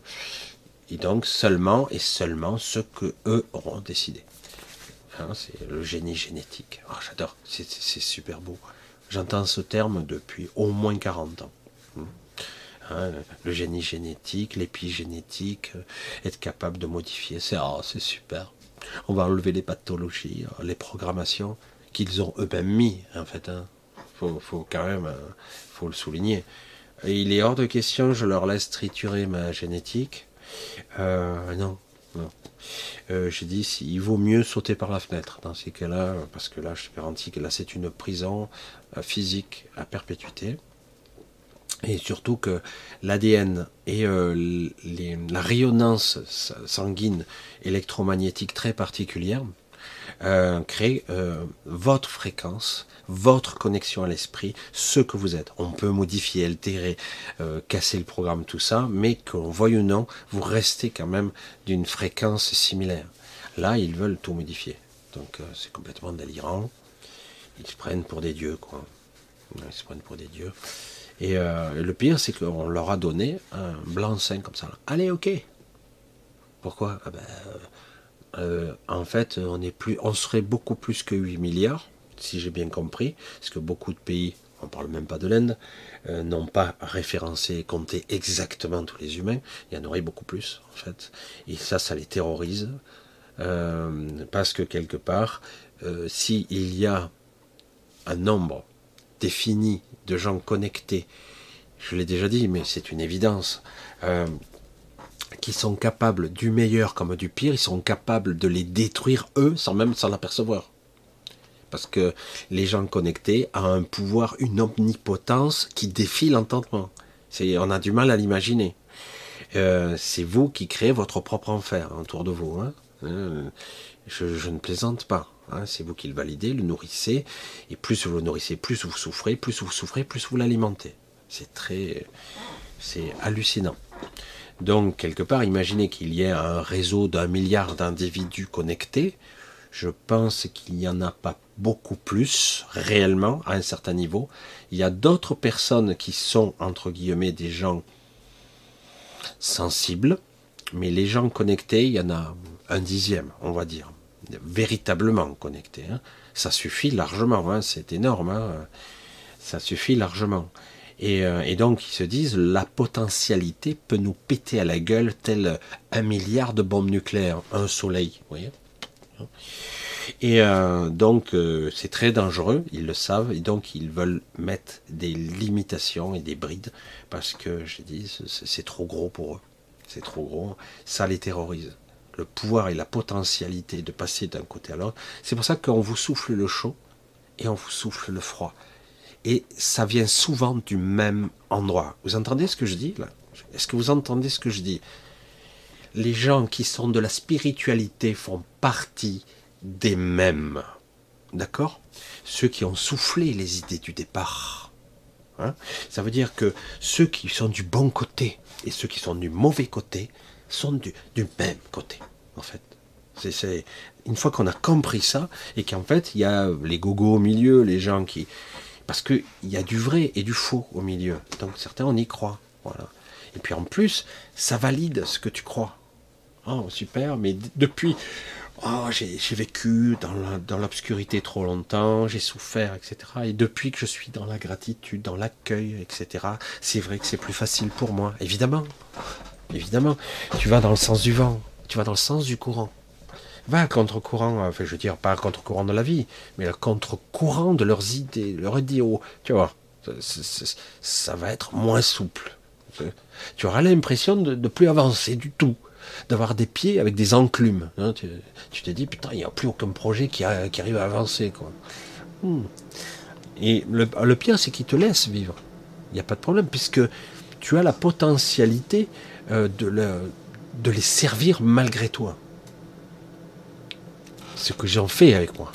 et donc seulement et seulement ce que eux auront décidé. Hein, c'est le génie génétique. Ah, j'adore, c'est super beau. J'entends ce terme depuis au moins 40 ans. Hein, le génie génétique, l'épigénétique, euh, être capable de modifier, c'est ah, super. On va enlever les pathologies, euh, les programmations qu'ils ont eux-mêmes mis, en fait. Faut, faut, quand même, euh, faut le souligner. Il est hors de question, je leur laisse triturer ma génétique. Non, non. Euh, j'ai dit, il vaut mieux sauter par la fenêtre dans ces cas-là, parce que là, je te garantis que là, c'est une prison physique à perpétuité. Et surtout que l'ADN et la rayonnance sanguine électromagnétique très particulière créent votre fréquence votre connexion à l'esprit, ce que vous êtes. On peut modifier, altérer, euh, casser le programme, tout ça, mais qu'on veuille ou non, vous restez quand même d'une fréquence similaire. Là, ils veulent tout modifier. Donc euh, c'est complètement délirant. Ils se prennent pour des dieux, quoi. Ils se prennent pour des dieux. Et euh, le pire, c'est qu'on leur a donné un blanc-seing comme ça. Allez, ok. Pourquoi? Ah ben, En fait, on, est plus, on serait beaucoup plus que 8 milliards si j'ai bien compris, parce que beaucoup de pays, on ne parle même pas de l'Inde, euh, n'ont pas référencé et compté exactement tous les humains. Il y en aurait beaucoup plus, en fait. Et ça, ça les terrorise. Euh, parce que quelque part, euh, s'il y a un nombre défini de gens connectés, je l'ai déjà dit, mais c'est une évidence, qui sont capables du meilleur comme du pire, ils sont capables de les détruire eux sans même s'en apercevoir parce que les gens connectés ont un pouvoir, une omnipotence qui défie l'entendement. On a du mal à l'imaginer. Euh, c'est vous qui créez votre propre enfer autour de vous. Hein. Euh, je, ne plaisante pas. Hein. C'est vous qui le validez, le nourrissez, et plus vous le nourrissez, plus vous souffrez, plus vous souffrez, plus vous l'alimentez. C'est très, c'est hallucinant. Donc quelque part, imaginez qu'il y ait un réseau d'un milliard d'individus connectés. Je pense qu'il n'y en a pas beaucoup plus réellement à un certain niveau. Il y a d'autres personnes qui sont entre guillemets des gens sensibles, mais les gens connectés, il y en a un dixième, on va dire, véritablement connectés. Hein. Ça suffit largement, hein, c'est énorme, hein. ça suffit largement. Et, euh, et, donc ils se disent la potentialité peut nous péter à la gueule tel un milliard de bombes nucléaires, un soleil, vous voyez. Et euh, donc euh, c'est très dangereux, ils le savent, et donc ils veulent mettre des limitations et des brides parce que je dis c'est trop gros pour eux, c'est trop gros, ça les terrorise. Le pouvoir et la potentialité de passer d'un côté à l'autre, c'est pour ça qu'on vous souffle le chaud et on vous souffle le froid. Et ça vient souvent du même endroit. Vous entendez ce que je dis là? Est-ce que vous entendez ce que je dis? Les gens qui sont de la spiritualité font partie des mêmes. D'accord? Ceux qui ont soufflé les idées du départ. Hein? Ça veut dire que ceux qui sont du bon côté et ceux qui sont du mauvais côté sont du, même côté, en fait. C'est une fois qu'on a compris ça et qu'en fait il y a les gogos au milieu, les gens qui parce qu'il y a du vrai et du faux au milieu. Donc certains on y croit, voilà. Et puis en plus ça valide ce que tu crois. Oh super, mais depuis Oh, j'ai vécu dans l'obscurité trop longtemps, j'ai souffert, etc. Et depuis que je suis dans la gratitude, dans l'accueil, etc., c'est vrai que c'est plus facile pour moi. Évidemment, évidemment. Tu vas dans le sens du vent, tu vas dans le sens du courant. Va contre-courant, enfin je veux dire pas contre-courant de la vie, mais contre-courant de leurs idées, leurs idéaux. Tu vois, ça va être moins souple. Tu auras l'impression de ne plus avancer du tout d'avoir des pieds avec des enclumes. Hein, tu, te dis, putain, il n'y a plus aucun projet qui, arrive à avancer. Quoi. Hmm. Et le, pire, c'est qu'il te laisse vivre. Il n'y a pas de problème, puisque tu as la potentialité euh, de, les servir malgré toi. Ce que j'en fais avec moi.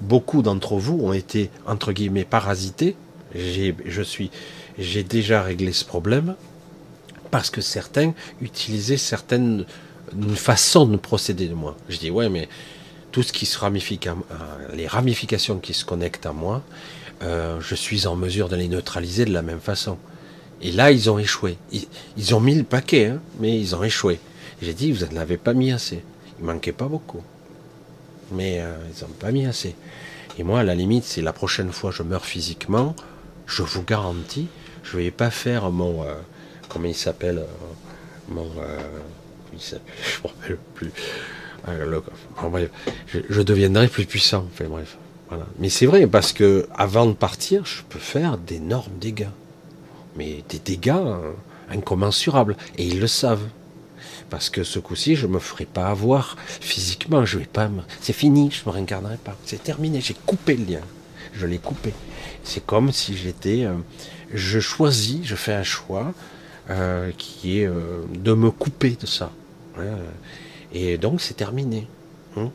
Beaucoup d'entre vous ont été, entre guillemets, parasités. J'ai déjà réglé ce problème parce que certains utilisaient certaines façons de procéder de moi. Je dis ouais, mais tout ce qui se ramifie, les ramifications qui se connectent à moi, euh, je suis en mesure de les neutraliser de la même façon. Et là, ils ont échoué. Ils, ont mis le paquet, hein, mais ils ont échoué. J'ai dit, vous n'en avez pas mis assez. Il manquait pas beaucoup. Mais euh, ils n'ont pas mis assez. Et moi, à la limite, si la prochaine fois je meurs physiquement, je vous garantis, je ne vais pas faire mon, comment il s'appelle euh, mon euh, je me rappelle plus euh, je, deviendrai plus puissant enfin, bref voilà. mais c'est vrai parce que avant de partir je peux faire d'énormes dégâts mais des dégâts incommensurables et ils le savent parce que ce coup-ci, je me ferai pas avoir physiquement. Je vais pas. C'est fini, je me réincarnerai pas. C'est terminé. J'ai coupé le lien. Je l'ai coupé. C'est comme si j'étais. je choisis, je fais un choix. Euh, qui est euh, de me couper de ça. Et donc c'est terminé. Hein.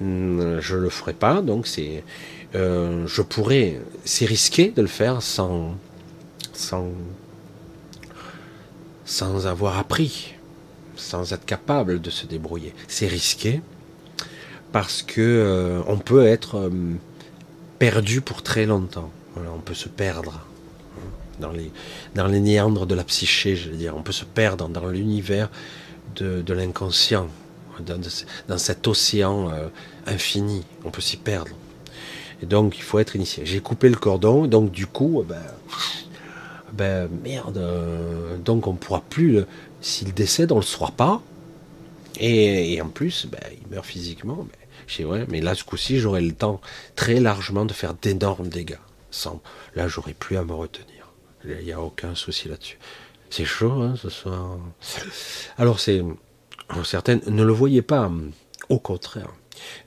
Hum, je le ferai pas, donc c'est, euh, je pourrais, c'est risqué de le faire sans, sans, sans avoir appris, sans être capable de se débrouiller. C'est risqué parce que on peut être perdu pour très longtemps. on peut se perdre dans les, dans les néandres de la psyché, je veux dire. On peut se perdre dans l'univers de, de l'inconscient, dans, dans, cet océan euh, infini. On peut s'y perdre. Et donc, il faut être initié. J'ai coupé le cordon, donc du coup, ben, ben merde, euh, donc on ne pourra plus, s'il décède, on ne le saura pas. Et, et en plus, ben, il meurt physiquement. Ben, ouais, mais là, ce coup-ci, j'aurai le temps très largement de faire d'énormes dégâts. Sans, là, j'aurai plus à me retenir. Il n'y a aucun souci là-dessus. C'est chaud, hein, ce soir. Alors, c'est. Certaines ne le voyaient pas. Au contraire.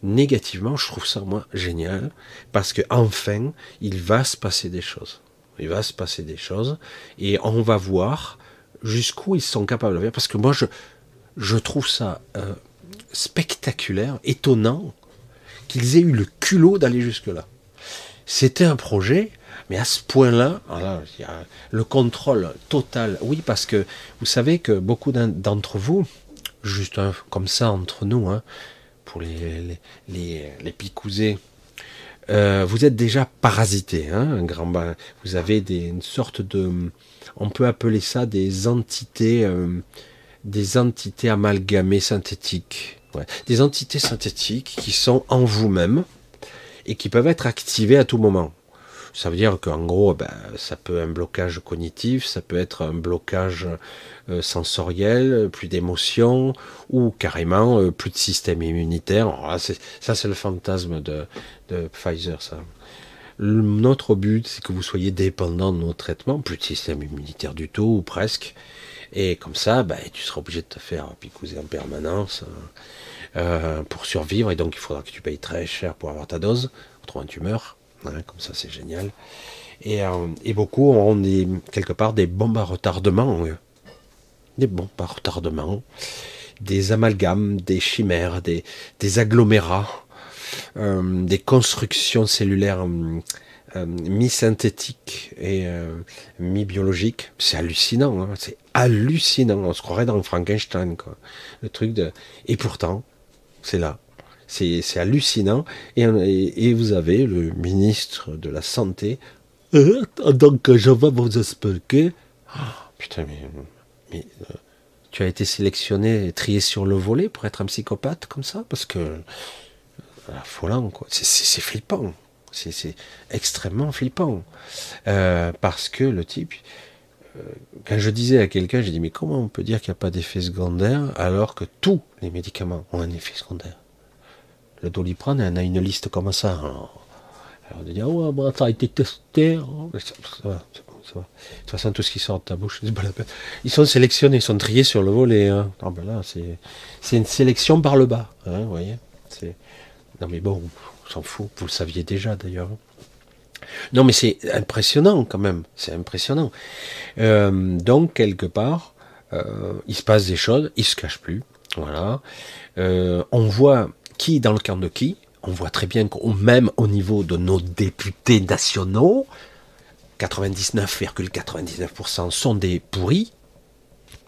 Négativement, je trouve ça, moi, génial. Parce que enfin, il va se passer des choses. Il va se passer des choses et on va voir jusqu'où ils sont capables de faire. Parce que moi, je, je trouve ça euh, spectaculaire, étonnant qu'ils aient eu le culot d'aller jusque-là. C'était un projet, mais à ce point-là, le contrôle total. Oui, parce que vous savez que beaucoup d'entre vous, juste comme ça entre nous, hein, pour les, les, les, picousés, euh, vous êtes déjà parasité, hein, un grand Vous avez des, une sorte de, on peut appeler ça des entités, euh, des entités amalgamées synthétiques, des entités synthétiques qui sont en vous-même et qui peuvent être activées à tout moment. Ça veut dire qu'en gros, ben, ça peut être un blocage cognitif, ça peut être un blocage euh, sensoriel, plus d'émotions, ou carrément euh, plus de système immunitaire. ça, c'est le fantasme de, Pfizer, ça. notre but, c'est que vous soyez dépendant de nos traitements, plus de système immunitaire du tout, ou presque. Et comme ça, ben, tu seras obligé de te faire picouser en permanence euh, pour survivre. Et donc, il faudra que tu payes très cher pour avoir ta dose, autrement tu meurs. Hein, comme ça, c'est génial. Et, euh, beaucoup ont des, quelque part des bombes à retardement. Des bombes à retardement, des amalgames, des chimères, des, agglomérats, euh, des constructions cellulaires euh, mi-synthétiques et mi-biologiques. C'est hallucinant, hein, c'est hallucinant. On se croirait dans Frankenstein. Le truc de. Et pourtant, c'est là. C'est hallucinant. Et, vous avez le ministre de la Santé. Euh, donc, je vais vous expliquer. Ah, putain, mais, euh, tu as été sélectionné, trié sur le volet pour être un psychopathe comme ça? Parce que. Euh, affolant, quoi. C'est flippant. C'est extrêmement flippant. parce que le type. quand je disais à quelqu'un, j'ai dit, mais comment on peut dire qu'il n'y a pas d'effet secondaire alors que tous les médicaments ont un effet secondaire? Le doliprane, on a une liste comme ça. Alors, on dit, oh, bah, ça a été testé. Hein. Ça va, ça va. De toute façon, tout ce qui sort de ta bouche, c'est pas la peine. Ils sont sélectionnés, ils sont triés sur le volet. Hein. ben là, c'est une sélection par le bas. Hein, vous voyez Non, mais bon, on s'en fout. Vous le saviez déjà, d'ailleurs. Non, mais c'est impressionnant quand même. C'est impressionnant. Euh, donc, quelque part, euh, il se passe des choses, il se cache plus. Voilà. Euh, on voit qui dans le camp de qui On voit très bien qu'au même au niveau de nos députés nationaux, 99,99% sont des pourris.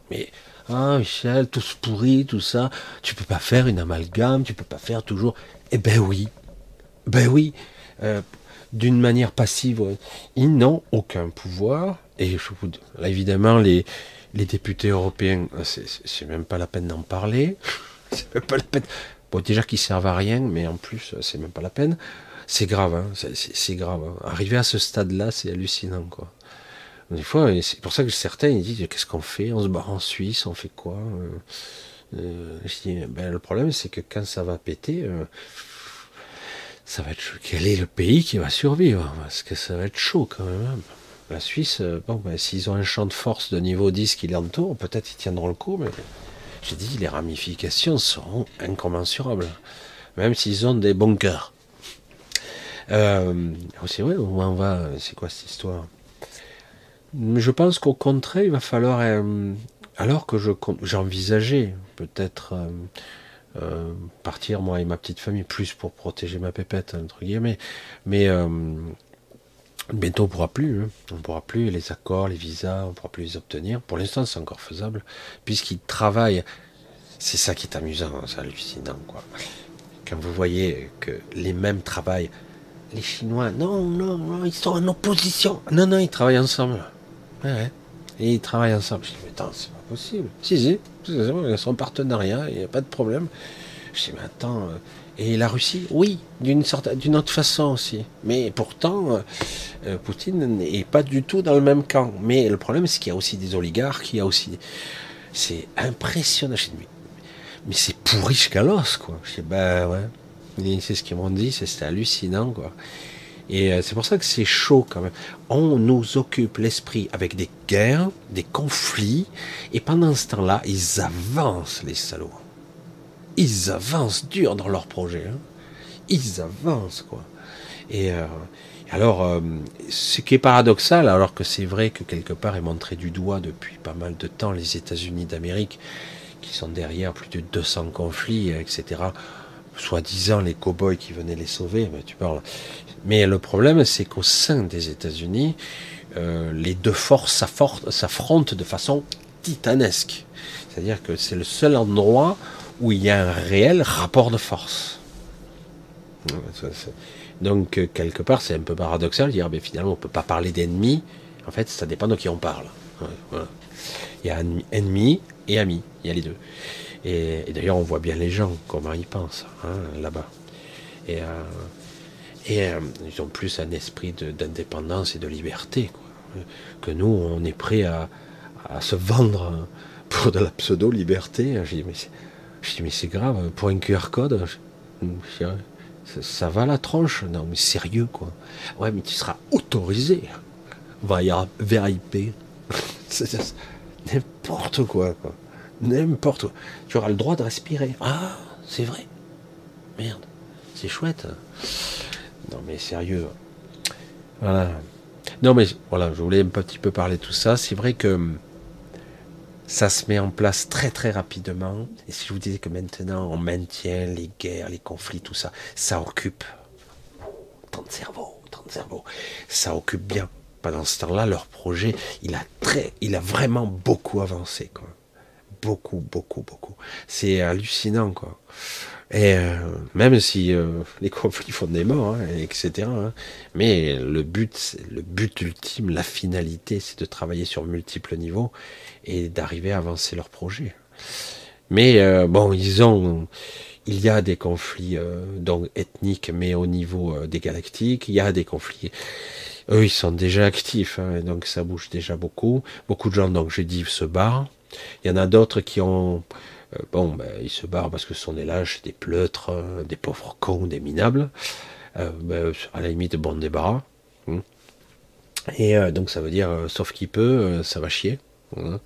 Mais ah Michel, tous pourris, tout ça, tu peux pas faire une amalgame, tu peux pas faire toujours. Eh ben oui, ben oui, euh, d'une manière passive, ils n'ont aucun pouvoir. Et je vous, là évidemment les les députés européens, c'est même pas la peine d'en parler. c'est même pas la peine. Bon, déjà qu'ils servent à rien, mais en plus, c'est même pas la peine. C'est grave, hein, c'est grave. Hein. Arriver à ce stade-là, c'est hallucinant, quoi. Des fois, c'est pour ça que certains ils disent qu'est-ce qu'on fait? On se barre en Suisse, on fait quoi? Euh, euh Je dis, ben, le problème, c'est que quand ça va péter, euh, ça va être chaud. Quel est le pays qui va survivre? Parce que ça va être chaud quand même. Hein. La Suisse, euh, bon, ben, s'ils ont un champ de force de niveau 10 qui l'entoure, peut-être ils tiendront le coup, mais j'ai dit, les ramifications seront incommensurables, même s'ils ont des bunkers. Euh, c'est vrai, on va, c'est quoi cette histoire? Je pense qu'au contraire, il va falloir, euh, alors que je, j'envisageais peut-être euh, euh, partir moi et ma petite famille plus pour protéger ma pépette entre guillemets, mais Bientôt on ne pourra plus, hein. on pourra plus les accords, les visas, on ne pourra plus les obtenir. Pour l'instant c'est encore faisable, puisqu'ils travaillent. C'est ça qui est amusant, c'est hallucinant quoi. Quand vous voyez que les mêmes travaillent, les Chinois, non, non, non, ils sont en opposition. Non, non, ils travaillent ensemble. Ouais, ouais. Et ils travaillent ensemble. Je dis, mais attends, c'est pas possible. Si, si, ils sont en partenariat, il n'y a pas de problème. Je dis, mais attends, euh, et la Russie, oui, d'une d'une autre façon aussi. Mais pourtant, euh, euh, Poutine n'est pas du tout dans le même camp. Mais le problème, c'est qu'il y a aussi des oligarques, il y a aussi. C'est impressionnant. Mais, mais c'est pourri jusqu'à l'os, quoi. Je dis, ben ouais. C'est ce qu'ils m'ont dit, c'est hallucinant, quoi. Et euh, c'est pour ça que c'est chaud quand même. On nous occupe l'esprit avec des guerres, des conflits, et pendant ce temps-là, ils avancent, les salauds ils avancent dur dans leur projet. Hein. Ils avancent, quoi. Et euh, alors, euh, ce qui est paradoxal, alors que c'est vrai que quelque part est montré du doigt depuis pas mal de temps les États-Unis d'Amérique, qui sont derrière plus de 200 conflits, etc. Soi-disant les cow-boys qui venaient les sauver, mais tu parles. Mais le problème, c'est qu'au sein des États-Unis, euh, les deux forces s'affrontent de façon titanesque. C'est-à-dire que c'est le seul endroit où il y a un réel rapport de force. Donc, euh, quelque part, c'est un peu paradoxal de dire, mais finalement, on peut pas parler d'ennemis. En fait, ça dépend de qui on parle. Il y a ennemi et ami, il y a les deux. Et, d'ailleurs, on voit bien les gens, comment ils pensent, hein, là-bas. Et, euh, euh, ils ont plus un esprit d'indépendance et de liberté, que nous, on est prêt à, se vendre pour de la pseudo-liberté. Je dis, mais c'est grave, pour un QR code, ça, va la tronche Non, mais sérieux, quoi. Ouais, mais tu seras autorisé. Va y VIP. N'importe quoi, quoi. N'importe quoi. Tu auras le droit de respirer. Ah, c'est vrai. Merde. C'est chouette. Non, mais sérieux. Voilà. Non, mais voilà, je voulais un petit peu parler de tout ça. C'est vrai que ça se met en place très très rapidement. Et si je vous disais que maintenant on maintient les guerres, les conflits, tout ça, ça occupe tant de cerveau, tant de cerveau. Ça occupe bien. Pendant ce temps-là, leur projet, il a très, il a vraiment beaucoup avancé, quoi. Beaucoup, beaucoup, beaucoup. C'est hallucinant, quoi. Et euh, même si euh, les conflits font des morts, hein, etc. Hein, mais le but, le but ultime, la finalité, c'est de travailler sur multiples niveaux et d'arriver à avancer leur projet. Mais euh, bon, ils ont, il y a des conflits donc ethniques, mais au niveau des galactiques, il y a des conflits. Eux, ils sont déjà actifs, hein, donc ça bouge déjà beaucoup. Beaucoup de gens, donc j'ai dit, se barrent. Il y en a d'autres qui ont euh, bon, ben, ils se barrent parce que ce sont des lâches, des pleutres, euh, des pauvres cons, des minables. Euh, ben, à la limite, bon débarras. Hein. Et donc ça veut dire, sauf qu'il peut, ça va chier. Hein.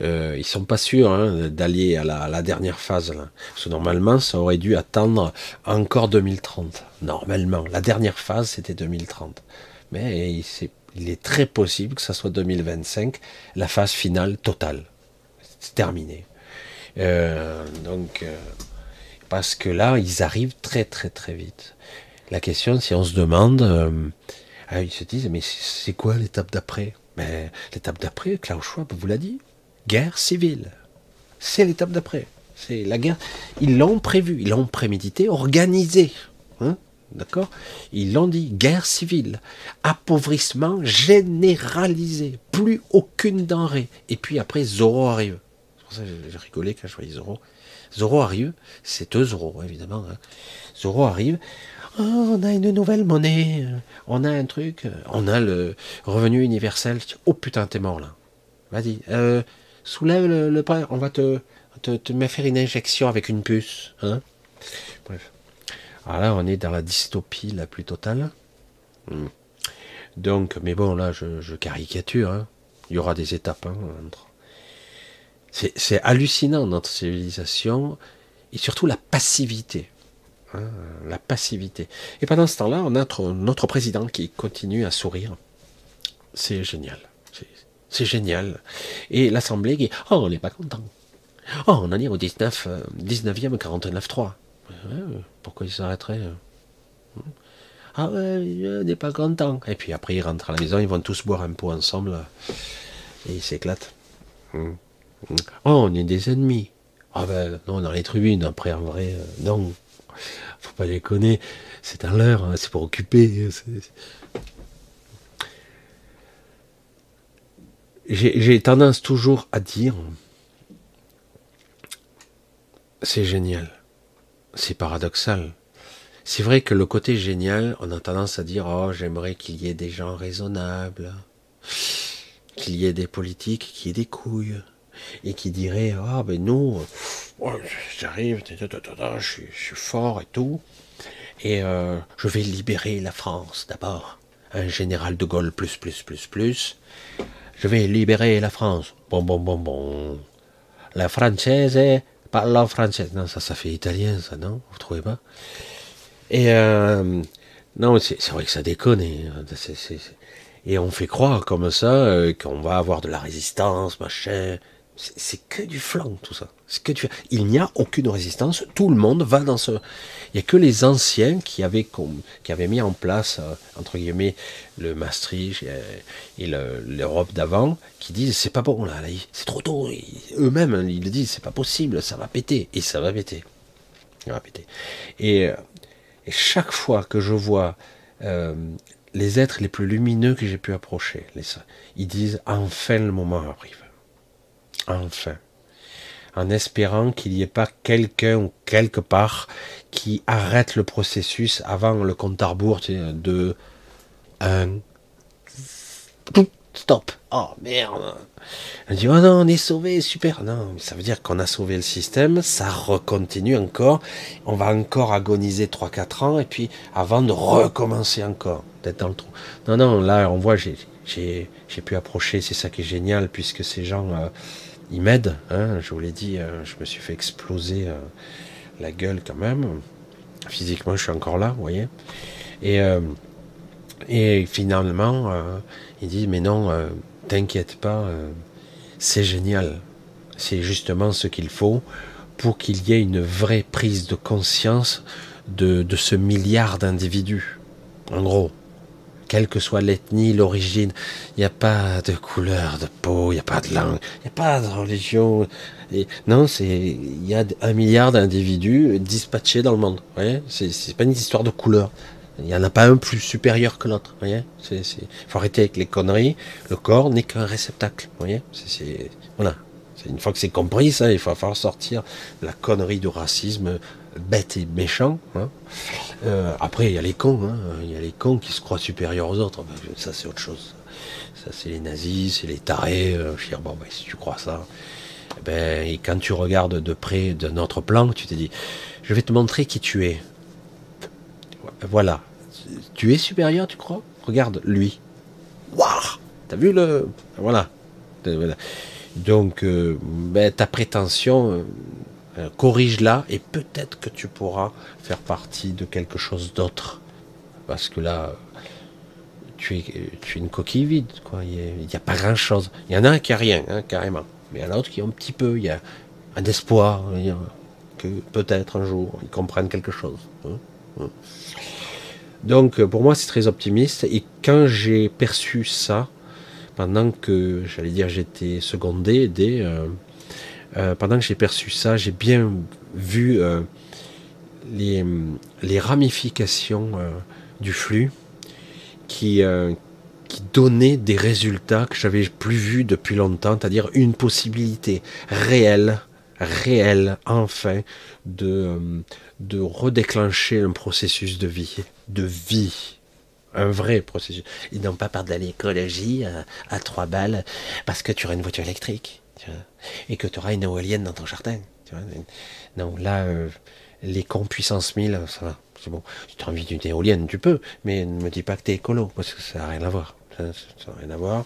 ils sont pas sûrs hein, d'aller à la, dernière phase. Parce que normalement, ça aurait dû attendre encore 2030. Normalement, la dernière phase, c'était 2030. Mais il, il, est très possible que ça soit 2025, la phase finale totale. C'est terminé. Euh, donc, euh, parce que là, ils arrivent très très très vite. La question, si on se demande, euh, ah, ils se disent, mais c'est quoi l'étape d'après? Mais l'étape d'après, Klaus Schwab vous l'a dit, guerre civile. C'est l'étape d'après. C'est la guerre. Ils l'ont prévu, ils l'ont prémédité, organisé. Hein D'accord? Ils l'ont dit, guerre civile, appauvrissement généralisé, plus aucune denrée. Et puis après, Zoro arrive j'ai rigolé quand je voyais Zoro. Zoro arrive, c'est eux Zoro, évidemment. Hein. Zoro arrive, oh, on a une nouvelle monnaie, on a un truc, on a le revenu universel. Oh putain, t'es mort là. Vas-y, euh, soulève le, le on va te, te, te faire une injection avec une puce. Hein Bref. Alors là, on est dans la dystopie la plus totale. Hmm. Donc, mais bon, là, je, caricature. Hein. Il y aura des étapes hein, entre c'est hallucinant notre civilisation et surtout la passivité. Hein, la passivité. Et pendant ce temps-là, on a notre, président qui continue à sourire. C'est génial. C'est génial. Et l'Assemblée qui oh, on n'est pas content. Oh, on en est au 19, 19e 49-3. pourquoi ils s'arrêteraient hein? Ah ouais, on n'est pas content. Et puis après, ils rentrent à la maison, ils vont tous boire un pot ensemble et ils s'éclatent. Hum. Oh, on est des ennemis. Ah ben non, dans les tribunes, après en vrai, euh, non. Faut pas déconner. C'est un leurre, hein, c'est pour occuper. J'ai tendance toujours à dire c'est génial. C'est paradoxal. C'est vrai que le côté génial, on a tendance à dire oh j'aimerais qu'il y ait des gens raisonnables, qu'il y ait des politiques qui aient des couilles, et qui dirait ah ben nous j'arrive je suis, fort et tout et euh, je vais libérer la France d'abord. Un général de Gaulle plus plus plus plus. Je vais libérer la France. Bon bon bon bon. La française parle française non ça ça fait italien ça non? Vous trouvez pas? Et euh, Non, c'est vrai que ça déconne. Et, et on fait croire comme ça euh, qu'on va avoir de la résistance, machin. C'est que du flanc, tout ça. Il n'y a aucune résistance. Tout le monde va dans ce. Il n'y a que les anciens qui avaient, mis en place, euh, entre guillemets, le Maastricht et, l'Europe d'avant, qui disent c'est pas bon là, c'est trop tôt. Eux-mêmes, ils le disent c'est pas possible, ça va péter. Et ça va péter. Ça va péter. Et, euh, chaque fois que je vois euh, les êtres les plus lumineux que j'ai pu approcher, ils disent enfin le moment arrive. Enfin. En espérant qu'il n'y ait pas quelqu'un ou quelque part qui arrête le processus avant le compte à rebours de stop. Oh merde. Elle dit oh non on est sauvé super. Non ça veut dire qu'on a sauvé le système, ça recontinue encore. On va encore agoniser 3-4 ans et puis avant de recommencer encore d'être dans le trou. Non non là on voit j'ai j'ai pu approcher c'est ça qui est génial puisque ces gens euh, ils m'aident. Hein, je vous l'ai dit euh, je me suis fait exploser euh, la gueule quand même. Physiquement je suis encore là vous voyez. Et et finalement, euh, il dit, mais non, euh, t'inquiète pas, euh, c'est génial. C'est justement ce qu'il faut pour qu'il y ait une vraie prise de conscience de, de ce milliard d'individus. En gros, quelle que soit l'ethnie, l'origine, il n'y a pas de couleur de peau, il n'y a pas de langue, il n'y a pas de religion. Non, c'est il y a un milliard d'individus dispatchés dans le monde. Ouais, c'est pas une histoire de couleur. Il n'y en a pas un plus supérieur que l'autre. voyez Il faut arrêter avec les conneries. Le corps n'est qu'un réceptacle. voyez c'est, Voilà. Une fois que c'est compris, ça, il va falloir sortir la connerie du racisme bête et méchant. Hein. Euh, après, il y a les cons. Hein. Il y a les cons qui se croient supérieurs aux autres. Ben, ça, c'est autre chose. Ça, c'est les nazis, c'est les tarés. Euh, je bon, ben, si tu crois ça. Eh ben, et quand tu regardes de près de notre plan, tu te dis, je vais te montrer qui tu es. Voilà, tu es supérieur, tu crois? Regarde lui. Waouh T'as vu le. Voilà. Donc, euh, ben, ta prétention, euh, corrige-la et peut-être que tu pourras faire partie de quelque chose d'autre. Parce que là, tu es, tu es une coquille vide, quoi. Il n'y a, pas grand-chose. Il y en a un qui a rien, hein, carrément. Mais il y en a qui ont un petit peu. Il y a un espoir que peut-être un jour ils comprennent quelque chose. Hein, hein. Donc pour moi c'est très optimiste. Et quand j'ai perçu ça, pendant que j'allais dire j'étais secondé, aidé, euh, euh, pendant que j'ai perçu ça, j'ai bien vu euh, les, les, ramifications du flux qui, qui donnaient des résultats que j'avais plus vus depuis longtemps, c'est-à-dire une possibilité réelle, réelle enfin de, de redéclencher un processus de vie de vie. Un vrai processus. Ils n'ont pas peur de l'écologie euh, à, trois balles parce que tu auras une voiture électrique et que tu auras une éolienne dans ton jardin. Non, là, euh, les cons puissance 1000, ça va. C'est. Si tu as envie d'une éolienne, tu peux, mais ne me dis pas que tu es écolo, parce que ça n'a rien à voir. Ça n'a rien à voir.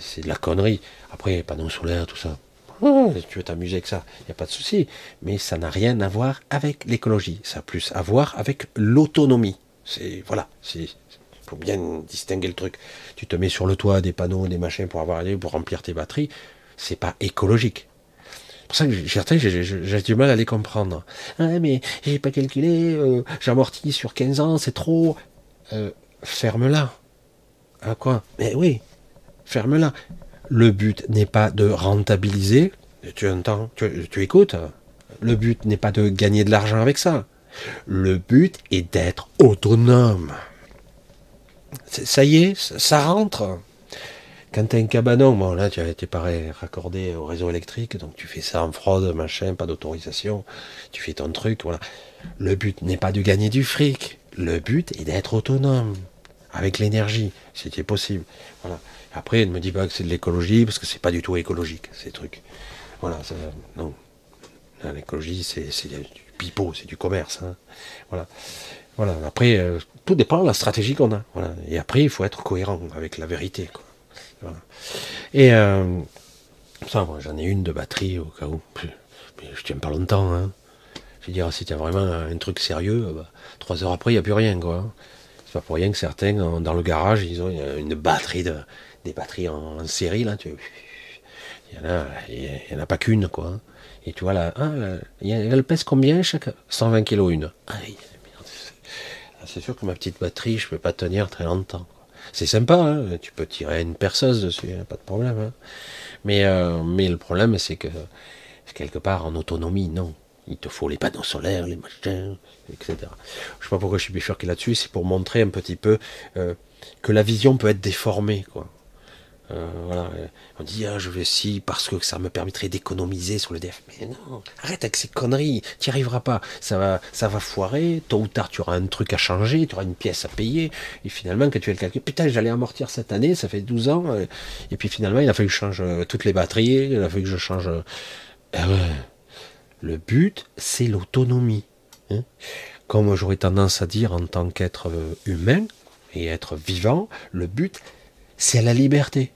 C'est de la connerie. Après, panneaux solaires, tout ça. Oh, tu veux t'amuser avec ça, il n'y a pas de souci. Mais ça n'a rien à voir avec l'écologie. Ça a plus à voir avec l'autonomie. C'est voilà, faut bien distinguer le truc. Tu te mets sur le toit des panneaux, des machins pour avoir pour remplir tes batteries, c'est pas écologique. C'est pour ça que certains, j'ai du mal à les comprendre. Ah, mais j'ai pas calculé, euh, j'amortis sur 15 ans, c'est trop. Euh, ferme-la. À quoi? Mais oui, ferme-la. Le but n'est pas de rentabiliser. Tu entends, tu écoutes. Le but n'est pas de gagner de l'argent avec ça. Le but est d'être autonome. Ça y est, ça rentre. Quand tu as un cabanon, bon là tu été pareil, raccordé au réseau électrique, donc tu fais ça en fraude, machin, pas d'autorisation, tu fais ton truc, voilà. Le but n'est pas de gagner du fric, le but est d'être autonome avec l'énergie, si c'est possible. Voilà. Après, ne me dis pas que c'est de l'écologie, parce que c'est pas du tout écologique, ces trucs. Voilà, non. L'écologie, c'est c'est du commerce. Hein. Voilà. Voilà. Après, euh, tout dépend de la stratégie qu'on a. Et après, il faut être cohérent avec la vérité. Et euh, ça, j'en ai une de batterie au cas où. Je tiens pas longtemps. Hein. Je veux dire, si tu as vraiment un truc sérieux, bah, trois heures après, il n'y a plus rien. Quoi. C'est pas pour rien que certains, dans le garage, ils ont une batterie de, des batteries en, série, là, il y en a, y en a pas qu'une, quoi. Et tu vois, là, ah, elle pèse combien chaque 120 kg une? Ah, c'est sûr que ma petite batterie, je peux pas tenir très longtemps. C'est sympa, hein tu peux tirer une perceuse dessus, hein, pas de problème. Hein mais, euh, mais le problème, c'est que quelque part en autonomie, non. Il te faut les panneaux solaires, les machins, etc. Je sais pas pourquoi je suis bifurqué là-dessus, c'est pour montrer un petit peu euh, que la vision peut être déformée, quoi. Euh, voilà. On dit, ah, je vais si parce que ça me permettrait d'économiser sur le DF. Mais non, arrête avec ces conneries, tu n'y arriveras pas. Ça va, ça va foirer, tôt ou tard tu auras un truc à changer, tu auras une pièce à payer, et finalement, quand tu fais le calcul, putain, j'allais amortir cette année, ça fait 12 ans, euh, et puis finalement, il a fallu que je change euh, toutes les batteries, il a fallu que je change. le but, c'est l'autonomie. Hein. Comme j'aurais tendance à dire en tant qu'être humain et être vivant, le but, c'est la liberté.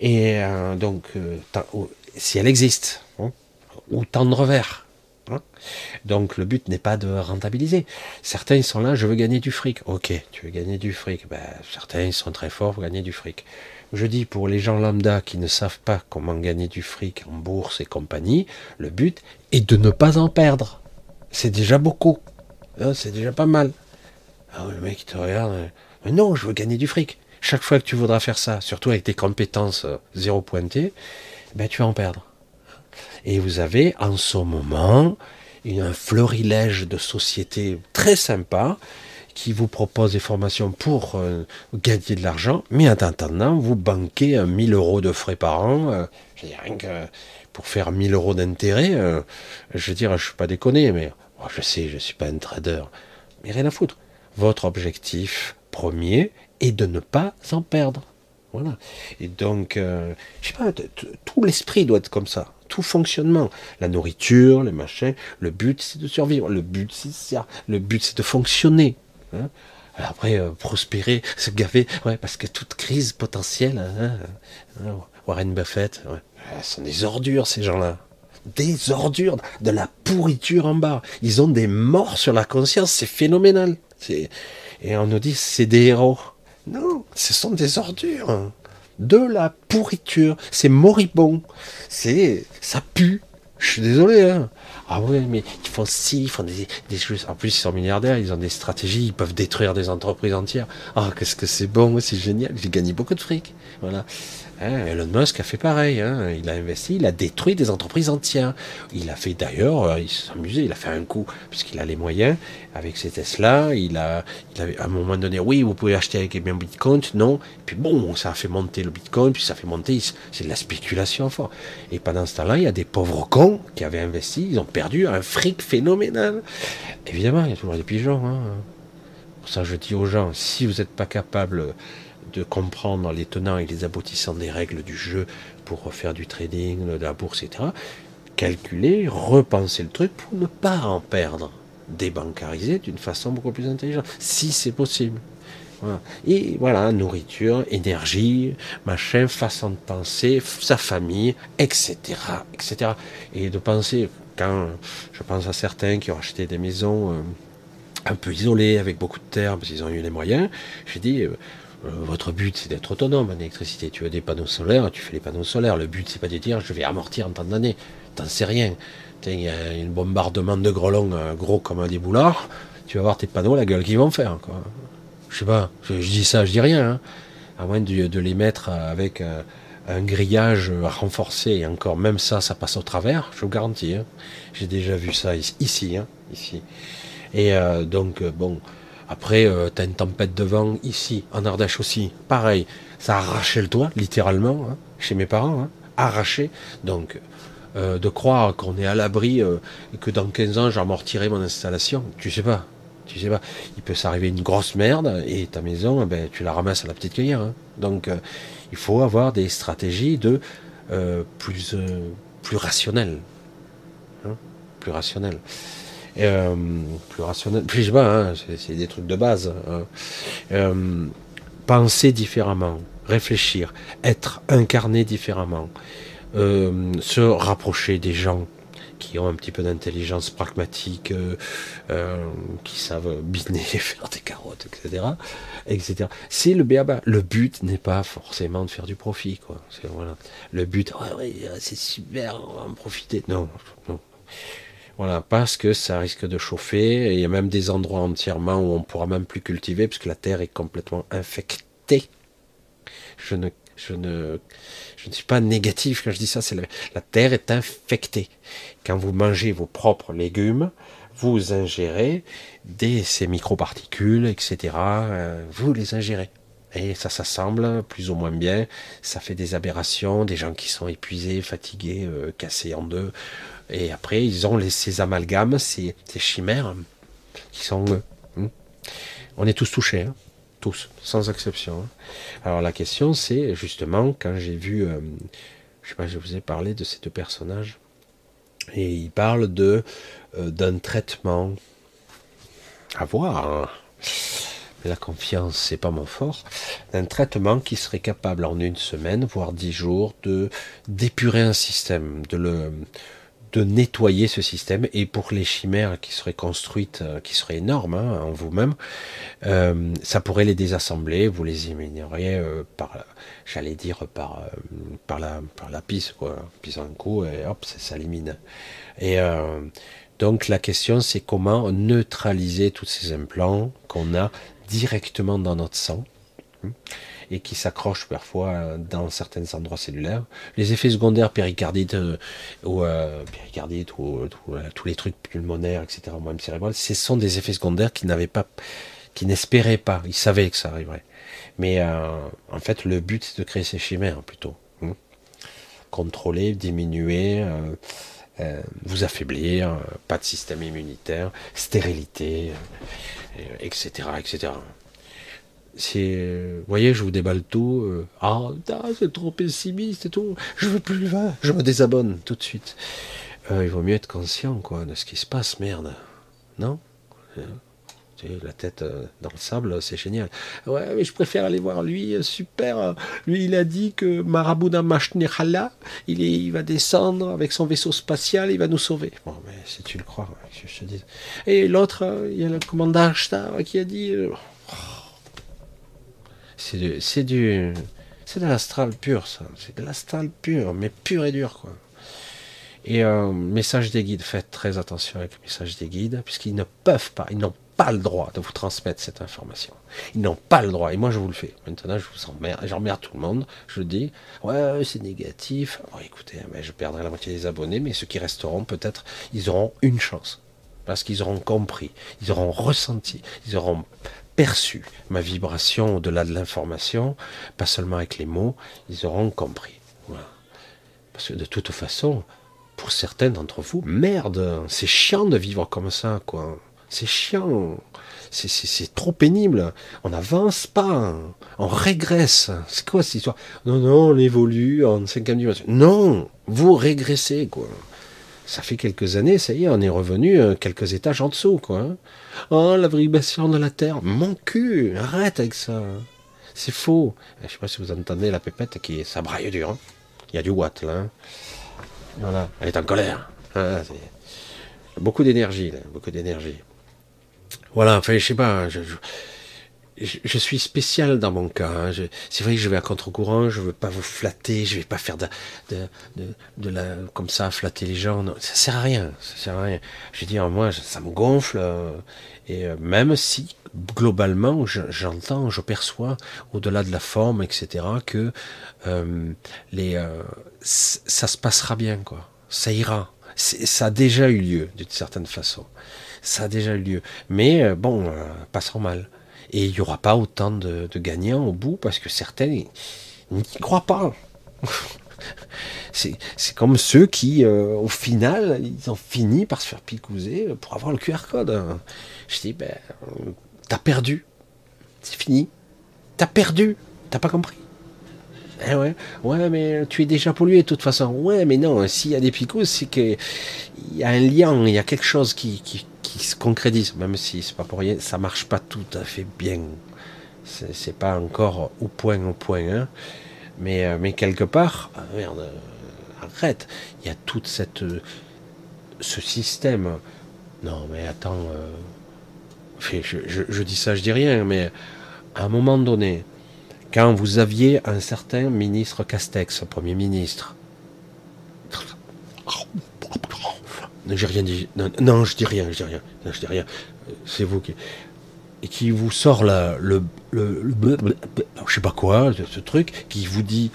Et euh, donc, euh, si elle existe, hein, ou tendre vers. Hein. donc le but n'est pas de rentabiliser. Certains sont là, je veux gagner du fric. Ok, tu veux gagner du fric. Ben, certains sont très forts pour gagner du fric. Je dis pour les gens lambda qui ne savent pas comment gagner du fric en bourse et compagnie, le but est de ne pas en perdre. C'est déjà beaucoup. Hein, c'est déjà pas mal. Ah, le mec te regarde. Mais non, je veux gagner du fric chaque fois que tu voudras faire ça, surtout avec tes compétences euh, zéro pointées, ben tu vas en perdre. Et vous avez en ce moment un florilège de sociétés très sympa qui vous proposent des formations pour euh, gagner de l'argent, mais en attendant, vous banquez 1000 euros de frais par an. Euh, je rien que pour faire 1000 euros d'intérêt, je veux dire, je suis pas déconné, mais oh, je sais, je suis pas un trader, mais rien à foutre. Votre objectif premier et de ne pas s'en perdre. Voilà. Et donc, euh, je sais pas, tout l'esprit doit être comme ça. Tout fonctionnement. La nourriture, les machins. Le but, c'est de survivre. Le but, c'est Le but, c'est de fonctionner. Hein. Après, euh, prospérer, se gaver. Ouais, parce que toute crise potentielle, hein, hein, Warren Buffett, ouais, ah, sont des ordures, ces gens-là. Des ordures, de la pourriture en bas. Ils ont des morts sur la conscience, c'est phénoménal. Et on nous dit, c'est des héros. Non, ce sont des ordures. De la pourriture. C'est moribond. C'est, ça pue. Je suis désolé, hein. Ah ouais, mais ils font si, ils font des, des choses. En plus, ils sont milliardaires, ils ont des stratégies, ils peuvent détruire des entreprises entières. Ah, qu'est-ce que c'est bon, c'est génial. J'ai gagné beaucoup de fric. Voilà. Hein, Elon Musk a fait pareil. Hein. Il a investi, il a détruit des entreprises entières. Il a fait d'ailleurs, euh, il s'est amusé, il a fait un coup, puisqu'il a les moyens, avec ses Tesla. Il a, il avait, à un moment donné, oui, vous pouvez acheter avec un Bitcoin. Non. Puis bon, ça a fait monter le Bitcoin, puis ça a fait monter, c'est de la spéculation fort. Et pendant ce temps-là, il y a des pauvres cons qui avaient investi, ils ont perdu un fric phénoménal. Évidemment, il y a toujours des pigeons. Hein. Pour ça, je dis aux gens, si vous n'êtes pas capable de comprendre les tenants et les aboutissants des règles du jeu pour faire du trading, de la bourse, etc. Calculer, repenser le truc pour ne pas en perdre. Débancariser d'une façon beaucoup plus intelligente, si c'est possible. Et voilà, nourriture, énergie, machin, façon de penser, sa famille, etc., etc. Et de penser, quand je pense à certains qui ont acheté des maisons euh, un peu isolées, avec beaucoup de terre, parce qu'ils ont eu les moyens, j'ai dit, euh, votre but, c'est d'être autonome en électricité. Tu veux des panneaux solaires, tu fais les panneaux solaires. Le but, c'est pas de dire je vais amortir en temps d'année. T'en sais rien. Il y a un bombardement de grelons euh, gros comme des boulards. Tu vas voir tes panneaux, la gueule qu'ils vont faire. Quoi. Je sais pas, je, dis ça, je dis rien. Hein. À moins de, les mettre avec euh, un grillage renforcé. Et encore, même ça, ça passe au travers, je vous garantis. Hein. J'ai déjà vu ça ici. ici, hein, ici. Et donc, bon, après, euh, tu as une tempête de vent ici, en Ardèche aussi. Pareil, ça a arraché le toit, littéralement, hein, chez mes parents, hein, arraché. Donc, euh, de croire qu'on est à l'abri euh, et que dans 15 ans, j'amortirai mon installation, tu sais pas. Tu sais pas. Il peut s'arriver une grosse merde et ta maison, eh ben, tu la ramasses à la petite cueillère. Hein. Donc, il faut avoir des stratégies de plus, plus rationnelles. Hein, plus rationnelles. Euh, plus rationnel, plus je hein, c'est des trucs de base. Hein. Euh, penser différemment, réfléchir, être incarné différemment, euh, se rapprocher des gens qui ont un petit peu d'intelligence pragmatique, qui savent business, faire des carottes, etc. etc. C'est le béaba. Le but n'est pas forcément de faire du profit. Quoi. Le but, c'est super, on va en profiter. Non, non. Voilà, parce que ça risque de chauffer. Il y a même des endroits entièrement où on pourra même plus cultiver, puisque la terre est complètement infectée. Je ne je ne, je ne suis pas négatif quand je dis ça. C'est la, terre est infectée. Quand vous mangez vos propres légumes, vous ingérez des, ces microparticules, etc. Euh, vous les ingérez. Et ça s'assemble plus ou moins bien. Ça fait des aberrations, des gens qui sont épuisés, fatigués, euh, cassés en deux. Et après, ils ont ces amalgames, ces, chimères qui sont... Euh, on est tous touchés. Hein sans exception. Hein. Alors la question c'est justement quand j'ai vu, euh, je sais pas, je vous ai parlé de ces deux personnages, et il parle de euh, d'un traitement à voir. Mais la confiance, c'est pas mon fort. D'un traitement qui serait capable en une semaine, voire dix jours, de d'épurer un système, de le de nettoyer ce système. Et pour les chimères qui seraient construites, euh, qui seraient énormes hein, en vous-même, euh, ça pourrait les désassembler, vous les élimineriez euh, par, j'allais dire par par la par la pisse quoi, pisse un coup et hop ça s'élimine. Et donc la question c'est comment neutraliser tous ces implants qu'on a directement dans notre sang et qui s'accrochent parfois dans certains endroits cellulaires. Les effets secondaires péricardites euh, ou euh, ou, euh, tous les trucs pulmonaires, etc., même cérébral, ce sont des effets secondaires qui n'avaient pas, qui n'espéraient pas. Ils savaient que ça arriverait. Mais en fait, le but c'est de créer ces chimères plutôt. Hein. Contrôler, diminuer. vous affaiblir, pas de système immunitaire, stérilité, etc., etc vous voyez, je vous déballe tout. Euh, ah, c'est trop pessimiste et tout. Je veux plus le vin. Je me désabonne tout de suite. Euh, il vaut mieux être conscient, quoi, de ce qui se passe, merde. Non? Euh, la tête dans le sable, c'est génial. Ouais, mais je préfère aller voir lui, super. Lui, il a dit que Marabouda Mashnihala, il, il va descendre avec son vaisseau spatial, il va nous sauver. Bon, mais si tu le crois, je te dis? Et l'autre, il y a le commandant Ashtar qui a dit. C'est de l'astral pur, ça. C'est de l'astral pur, mais pur et dur, quoi. Et euh, message des guides, faites très attention avec le message des guides, puisqu'ils ne peuvent pas, ils n'ont pas le droit de vous transmettre cette information. Ils n'ont pas le droit, et moi je vous le fais. Maintenant, je vous emmerde, j'emmerde tout le monde. Je dis, ouais, c'est négatif. Bon, écoutez, mais je perdrai la moitié des abonnés, mais ceux qui resteront, peut-être, ils auront une chance. Parce qu'ils auront compris, ils auront ressenti, ils auront perçu ma vibration au-delà de l'information, pas seulement avec les mots, ils auront compris. Parce que de toute façon, pour certains d'entre vous, merde, c'est chiant de vivre comme ça, quoi. C'est chiant. C'est trop pénible. On n'avance pas. On régresse. C'est quoi cette histoire? Non, non, on évolue en cinquième dimension. Non, vous régressez, quoi ça fait quelques années, ça y est, on est revenu euh, quelques étages en dessous, quoi. Oh, la vibration de la Terre, mon cul, arrête avec ça. C'est faux. Je sais pas si vous entendez la pépette qui ça braille dur. Hein. Il y a du watt là. Hein. Voilà, elle est en colère. Ah, beaucoup d'énergie, beaucoup d'énergie. Voilà, enfin, je sais pas. je, suis spécial dans mon cas. Hein. C'est vrai que je vais à contre-courant, je veux pas vous flatter, je vais pas faire de, de, de, la, comme ça, flatter les gens. Ça sert à rien, ça sert à rien. Je veux dire, moi, ça me gonfle. Euh, et euh, même si, globalement, j'entends, je, perçois, au-delà de la forme, etc., que euh, les, ça se passera bien, quoi. Ça ira. Ça a déjà eu lieu, d'une certaine façon. Ça a déjà eu lieu. Mais bon, pas sans mal. Et il n'y aura pas autant de, gagnants au bout parce que certains n'y croient pas. c'est comme ceux qui, euh, au final, ils ont fini par se faire picouser pour avoir le QR code. Je dis, ben, t'as perdu. C'est fini. T'as perdu. T'as pas compris. Eh ouais, mais tu es déjà pollué de toute façon. Ouais, mais non, s'il y a des picous, c'est qu'il y a un lien, il y a quelque chose qui, se concrétise, même si c'est pas pour rien, ça marche pas tout à fait bien. C'est pas encore au point au point, hein. mais, euh, mais quelque part, ah, merde, arrête, il y a toute cette ce système. Non, mais attends. Euh, je, je, dis ça, je dis rien, mais à un moment donné, quand vous aviez un certain ministre Castex, Premier ministre, Non, je dis rien, je dis rien. je dis rien. C'est vous qui. Et qui vous sort la, le, le, le, je sais pas quoi, ce truc, qui vous dit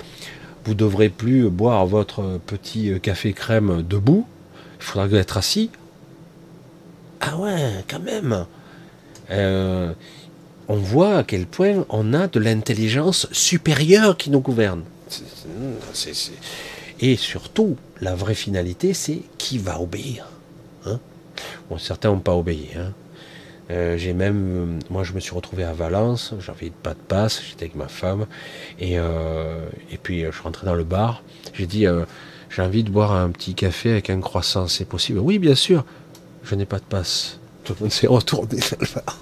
vous devrez plus boire votre petit café crème debout, il faudra être assis. Ah ouais, quand même. Euh, on voit à quel point on a de l'intelligence supérieure qui nous gouverne. Et surtout, la vraie finalité, c'est qui va obéir. Hein bon, certains n'ont pas obéi. Hein euh, j'ai même, moi je me suis retrouvé à Valence, j'avais pas de passe, j'étais avec ma femme, et, euh, puis je suis rentré dans le bar, j'ai dit, euh, j'ai envie de boire un petit café avec un croissant, c'est possible? Oui, bien sûr, je n'ai pas de passe. Tout le monde s'est retourné le bar.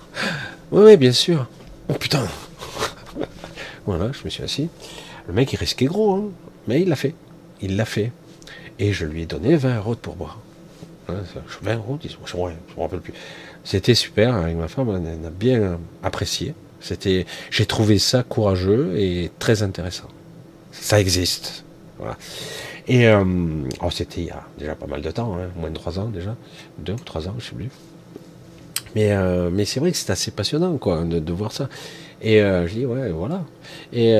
Oui, oui, bien sûr. Oh putain Voilà, je me suis assis. Le mec il risquait gros, hein, mais il l'a fait. Il l'a fait. Et je lui ai donné 20 euros pour boire. 20 euros, je ne me rappelle plus. C'était super avec ma femme, on a bien apprécié. C'était, j'ai trouvé ça courageux et très intéressant. Ça existe. Voilà. Et euh, oh, c'était il y a déjà pas mal de temps, hein, moins de trois ans déjà, deux ou trois ans, je sais plus. Mais, euh, mais c'est vrai que c'est assez passionnant quoi, de, voir ça. Et euh, je dis ouais, voilà. Et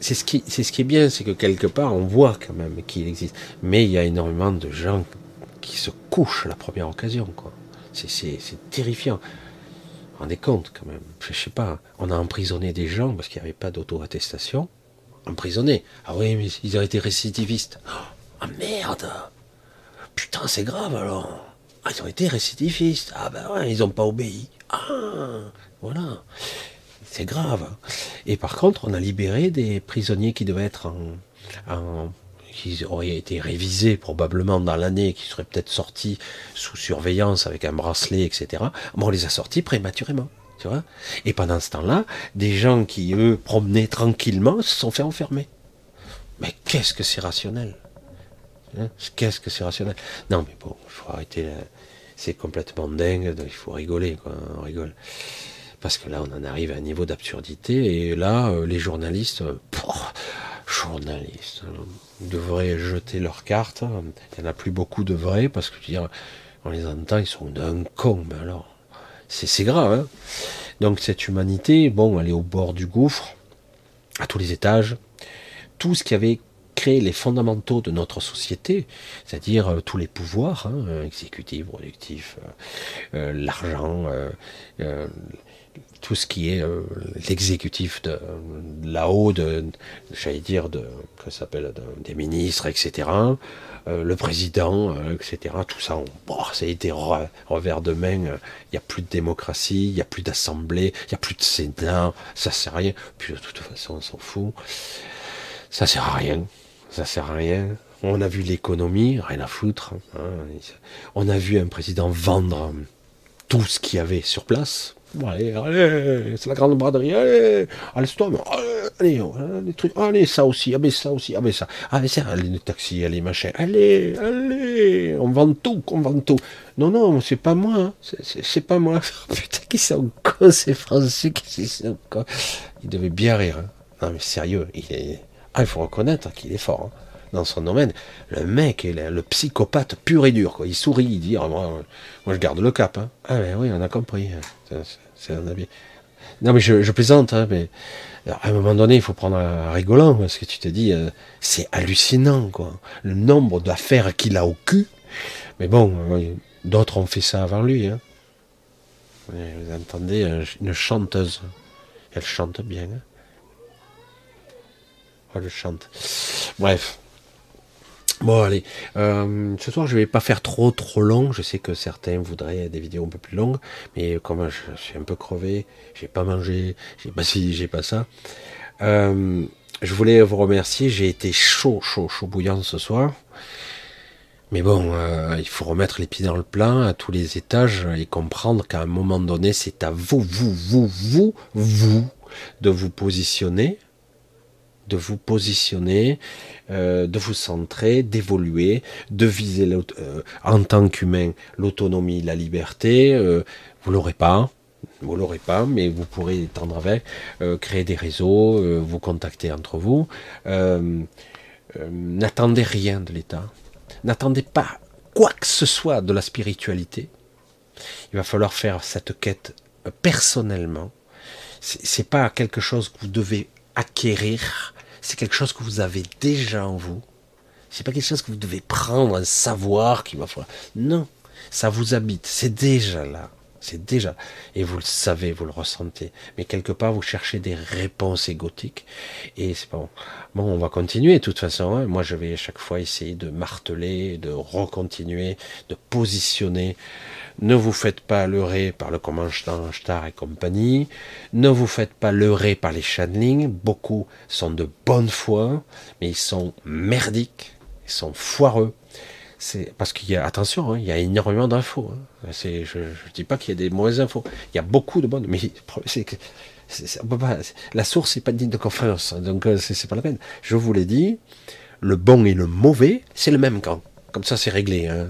c'est ce qui, est bien, c'est que quelque part on voit quand même qu'il existe. Mais il y a énormément de gens qui se couchent la première occasion quoi. C'est terrifiant. Vous rendez compte quand même. Je sais pas. On a emprisonné des gens parce qu'il n'y avait pas d'auto-attestation. Emprisonnés. Ah oui, mais ils ont été récidivistes. Ah merde Putain, c'est grave alors. Ah, ils ont été récidivistes. Ah ben ouais, ils n'ont pas obéi. Ah, voilà. C'est grave. Et par contre, on a libéré des prisonniers qui devaient être en qui aurait été révisé probablement dans l'année, qui serait peut-être sorti sous surveillance avec un bracelet, etc. on les a sortis prématurément. Tu vois Et pendant ce temps-là, des gens qui, eux, promenaient tranquillement, se sont fait enfermer. Mais qu'est-ce que c'est rationnel hein? Qu'est-ce que c'est rationnel? Non, mais bon, il faut arrêter. C'est complètement dingue, il faut rigoler. On rigole. Parce que là, on en arrive à un niveau d'absurdité, et là, euh, les journalistes, euh, journalistes, hein, devraient jeter leurs cartes. Il n'y en a plus beaucoup de vrais, parce que on les entend, ils sont d'un con, mais alors, c'est grave. Hein Donc cette humanité, bon, elle est au bord du gouffre, à tous les étages. Tout ce qui avait créé les fondamentaux de notre société, c'est-à-dire euh, tous les pouvoirs, hein, exécutifs, productifs, euh, euh, l'argent, tout ce qui est euh, l'exécutif de, là-haut, de, j'allais dire, de, que s'appelle, des ministres, etc., euh, le président, euh, etc., tout ça, bon, ça a été revers de main, il n'y a plus de démocratie, il n'y a plus d'assemblée, il n'y a plus de sénat, ça sert à rien, puis de toute façon, on s'en fout, ça sert à rien, ça sert à rien, on a vu l'économie, rien à foutre, hein. on a vu un président vendre tout ce qu'il y avait sur place, allez, allez, c'est la grande braderie, allez, allez, allez, allez, trucs, allez, ça aussi, ah, mais ça aussi, ah, mais ça, allez, ah, ça, allez, les taxis, allez, machin, allez, allez, on vend tout, on vend tout. Non, non, c'est pas moi, hein. c'est pas moi. Putain, qui sont cons, ces Français, qui sont cons. Il devait bien rire, hein. Non, mais sérieux, il est, ah, il faut reconnaître qu'il est fort, hein dans son domaine. Le mec est le, psychopathe pur et dur. Quoi. Il sourit, il dit ah, moi, je garde le cap. Hein. Ah, ben oui, on a compris. Avis. Non, mais je, plaisante, hein, mais à un moment donné, il faut prendre un rigolant, parce que tu te dis, euh, c'est hallucinant, quoi. Le nombre d'affaires qu'il a au cul. Mais bon, euh, d'autres ont fait ça avant lui. Hein. Vous entendez, une chanteuse. Elle chante bien. Hein. elle chante. Bref. Bon allez, euh, ce soir je vais pas faire trop trop long. Je sais que certains voudraient des vidéos un peu plus longues, mais comme je, suis un peu crevé, j'ai pas mangé, j'ai pas si, j'ai pas ça. Euh, je voulais vous remercier. J'ai été chaud, chaud, chaud bouillant ce soir. Mais bon, euh, il faut remettre les pieds dans le plat à tous les étages et comprendre qu'à un moment donné, c'est à vous, vous, vous, vous, vous, de vous positionner de vous positionner, euh, de vous centrer, d'évoluer, de viser euh, en tant qu'humain l'autonomie, la liberté. Euh, vous l'aurez pas, vous l'aurez pas, mais vous pourrez tendre avec, créer des réseaux, vous contacter entre vous. N'attendez rien de l'État. N'attendez pas quoi que ce soit de la spiritualité. Il va falloir faire cette quête personnellement. C'est pas quelque chose que vous devez acquérir, c'est quelque chose que vous avez déjà en vous. C'est pas quelque chose que vous devez prendre, un savoir qui va falloir. Non, ça vous habite, c'est déjà là. C'est déjà. Et vous le savez, vous le ressentez. Mais quelque part, vous cherchez des réponses égotiques. Et c'est bon. Bon, on va continuer de toute façon. Hein. Moi, je vais à chaque fois essayer de marteler, de recontinuer, de positionner ne vous faites pas leurrer par le commandant Star et compagnie. Ne vous faites pas leurrer par les channeling. Beaucoup sont de bonne foi, mais ils sont merdiques. Ils sont foireux. C'est parce qu'il y a attention, hein, il y a énormément d'infos. Hein. Je, ne dis pas qu'il y a des mauvaises infos. Il y a beaucoup de bonnes, mais la source n'est pas digne de confiance, donc euh, c'est pas la peine. Je vous l'ai dit, le bon et le mauvais, c'est le même camp. Comme ça, c'est réglé, hein.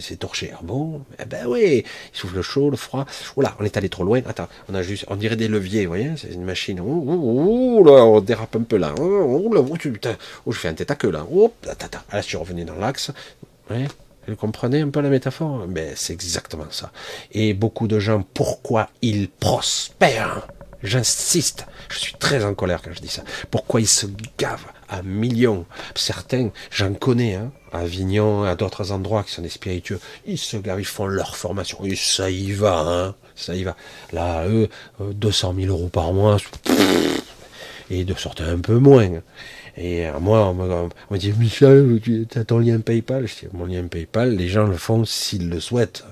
c'est torché. Ah bon? Eh ben oui, il souffle le chaud, le froid. Oula, on est allé trop loin. Attends, on a juste, on dirait des leviers, vous voyez C'est une machine. Ouh, là, on dérape un peu là. Ouh là, oh, putain, oh, je fais un tête à queue là. Oh, attends, là, je suis revenu dans l'axe. Ouais, vous comprenez un peu la métaphore? Ben, c'est exactement ça. Et beaucoup de gens, pourquoi ils prospèrent? J'insiste, je suis très en colère quand je dis ça. Pourquoi ils se gavent à millions? Certains, j'en connais, hein, à Avignon, à d'autres endroits qui sont des spiritueux, ils se gavent, ils font leur formation, et ça y va, hein, ça y va. Là, eux, 200 euh, 000 euros par mois, et de sortir un peu moins. Et euh, moi, on me, dit, Michel, tu as ton lien PayPal? Je dis, mon lien PayPal, les gens le font s'ils le souhaitent.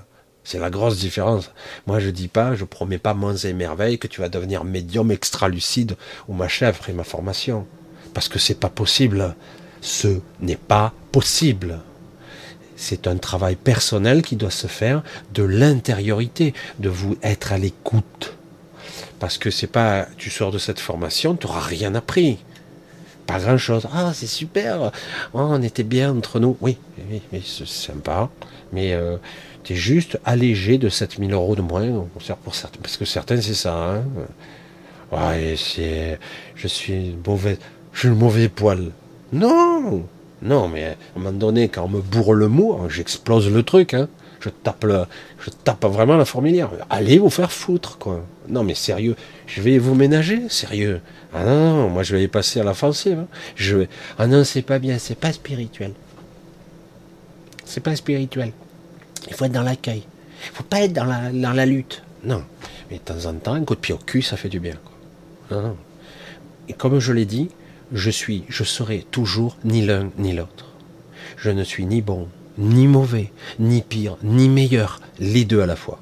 C'est la grosse différence. Moi, je dis pas, je promets pas moins et merveilles que tu vas devenir médium extra lucide ou ma chèvre et ma formation. Parce que c'est pas possible. Ce n'est pas possible. C'est un travail personnel qui doit se faire de l'intériorité, de vous être à l'écoute. Parce que c'est pas, tu sors de cette formation, tu n'auras rien appris. Pas grand chose. Ah, c'est super. Oh, on était bien entre nous. Oui, oui, c'est sympa. Mais euh, tu es juste allégé de 7000 euros de moins. Pour certains, parce que certains, c'est ça. Hein. Ouais, c'est. Je suis mauvais. Je suis le mauvais poil. Non Non, mais à un moment donné, quand on me bourre le mot, j'explose le truc. Hein. Je tape je tape vraiment la fourmilière. Allez vous faire foutre, quoi. Non, mais sérieux, je vais vous ménager, sérieux. Ah non, moi je vais passer à l'offensive. Hein. Ah non, c'est pas bien, c'est pas spirituel. C'est pas spirituel. Il faut être dans l'accueil. Il faut pas être dans la, dans la lutte. Non. Mais de temps en temps, un coup de pied au cul, ça fait du bien. Non, non. Et comme je l'ai dit, je suis, je serai toujours ni l'un ni l'autre. Je ne suis ni bon, ni mauvais, ni pire, ni meilleur, les deux à la fois.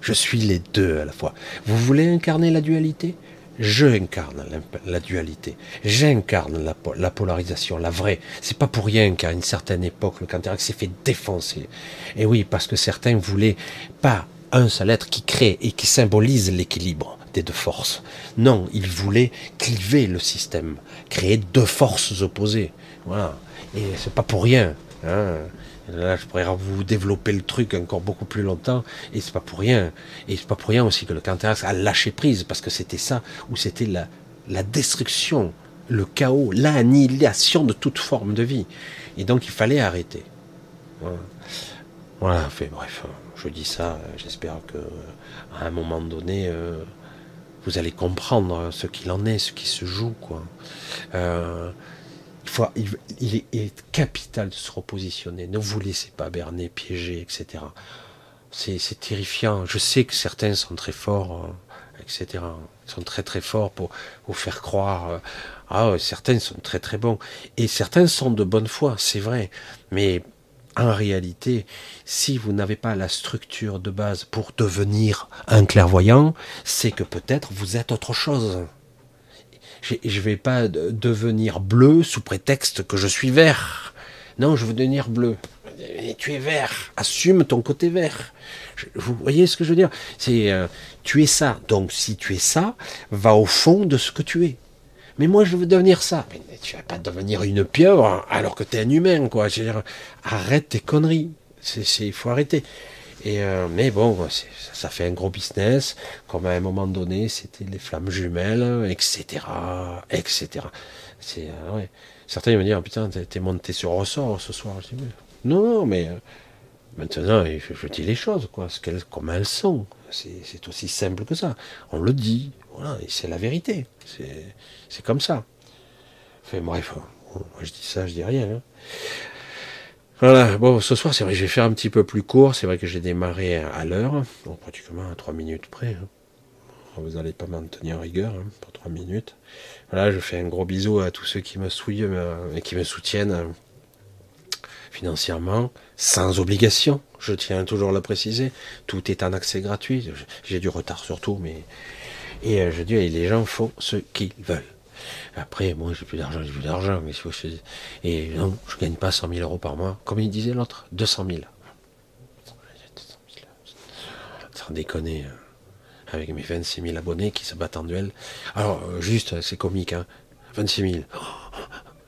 Je suis les deux à la fois. Vous voulez incarner la dualité? Je incarne la, dualité. J'incarne la, polarisation, la vraie. C'est pas pour rien qu'à une certaine époque, le Canterac s'est fait défoncer. Et oui, parce que certains voulaient pas un seul être qui crée et qui symbolise l'équilibre des deux forces. Non, ils voulaient cliver le système, créer deux forces opposées. Voilà. Et c'est pas pour rien. Hein. Là, je pourrais vous développer le truc encore beaucoup plus longtemps, et c'est pas pour rien. Et c'est pas pour rien aussi que le Canterax a lâché prise, parce que c'était ça, ou c'était la, la destruction, le chaos, l'annihilation de toute forme de vie. Et donc il fallait arrêter. Voilà, fait, bref, je dis ça, j'espère que à un moment donné, euh, vous allez comprendre ce qu'il en est, ce qui se joue. Euh, il, est, capital de se repositionner. Ne vous laissez pas berner, piéger, etc. C'est terrifiant. Je sais que certains sont très forts, euh, etc. Ils sont très très forts pour vous faire croire. Euh, ah, certains sont très très bons. Et certains sont de bonne foi, c'est vrai. Mais en réalité, si vous n'avez pas la structure de base pour devenir un clairvoyant, c'est que peut-être vous êtes autre chose je ne vais pas devenir bleu sous prétexte que je suis vert. Non, je veux devenir bleu. tu es vert. Assume ton côté vert. vous voyez ce que je veux dire? C'est euh, tu es ça. Donc si tu es ça, va au fond de ce que tu es. Mais moi, je veux devenir ça. Mais tu vas pas devenir une pieuvre alors que tu es un humain, quoi. Je arrête tes conneries. Il faut arrêter. Et euh, mais bon, ça, fait un gros business. Comme à un moment donné, c'était les flammes jumelles, etc., etc. C'est euh. Certains vont dire putain, t'es monté sur ressort ce soir. Je non, non, mais euh, maintenant, je, dis les choses, quoi, ce qu'elles, comme elles sont. C'est aussi simple que ça. On le dit, voilà, et c'est la vérité. C'est comme ça. Enfin bref, moi je dis ça, je dis rien. Hein. Voilà, bon, ce soir, c'est vrai, je vais faire un petit peu plus court. C'est vrai que j'ai démarré à l'heure, pratiquement à 3 minutes près. Hein. Vous n'allez pas m'en tenir rigueur hein, pour 3 minutes. Voilà, je fais un gros bisou à tous ceux qui me, souillent, euh, et qui me soutiennent euh, financièrement, sans obligation. Je tiens toujours à le préciser. Tout est en accès gratuit. J'ai du retard surtout, mais. Et euh, je dis, les gens font ce qu'ils veulent. Après, moi, j'ai plus d'argent, j'ai plus d'argent, mais faut Et non, je gagne pas 100 000 euros par mois. Comme il disait l'autre 200 000. Sans déconner. Hein. Avec mes 26 000 abonnés qui se battent en duel. Alors, euh, juste, c'est comique, hein. 26 000.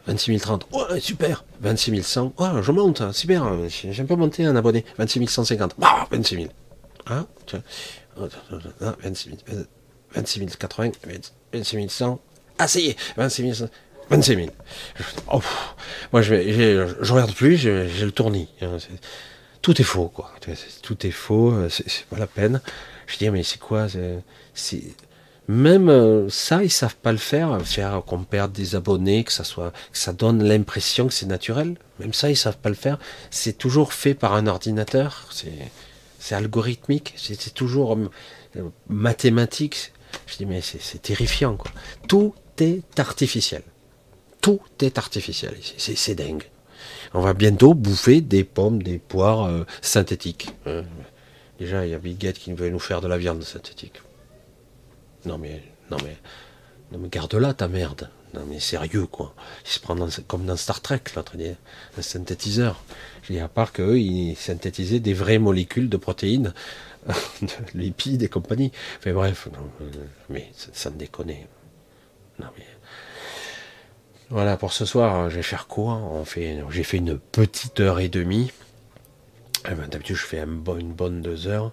26 030. Oh, super. 26 100. Oh, je monte, hein, super. J'ai un peu monté un abonné. 26 150. Ah, 26 000. Hein, 26 000. 26 080. 26 100. Ah, ça y est, 26 000. 25 000. moi, je, je, regarde plus, j'ai le tournis. Hein, tout est faux, quoi. Tout est faux, euh, c'est pas la peine. Je dis, mais c'est quoi Même euh, ça, ils savent pas le faire, faire qu'on perde des abonnés, que ça soit, ça donne l'impression que c'est naturel. Même ça, ils savent pas le faire. C'est toujours fait par un ordinateur. C'est algorithmique. C'est toujours euh, mathématique. Je dis, mais c'est terrifiant, quoi. Tout artificiel. Tout est artificiel ici. C'est dingue. On va bientôt bouffer des pommes, des poires euh, synthétiques. Hein. Déjà, il y a Bill Gates qui veut nous faire de la viande synthétique. Non mais, non mais, non mais garde-la ta merde. Non mais sérieux quoi. Il se prend comme dans Star Trek, l'autre un synthétiseur. À part qu'eux, ils synthétisaient des vraies molécules de protéines, de lipides et compagnie. Mais bref, euh, mais ça me déconne. Voilà, pour ce soir, je vais faire quoi On fait, J'ai fait une petite heure et demie. Eh ben, d'habitude, je fais une bonne deux heures.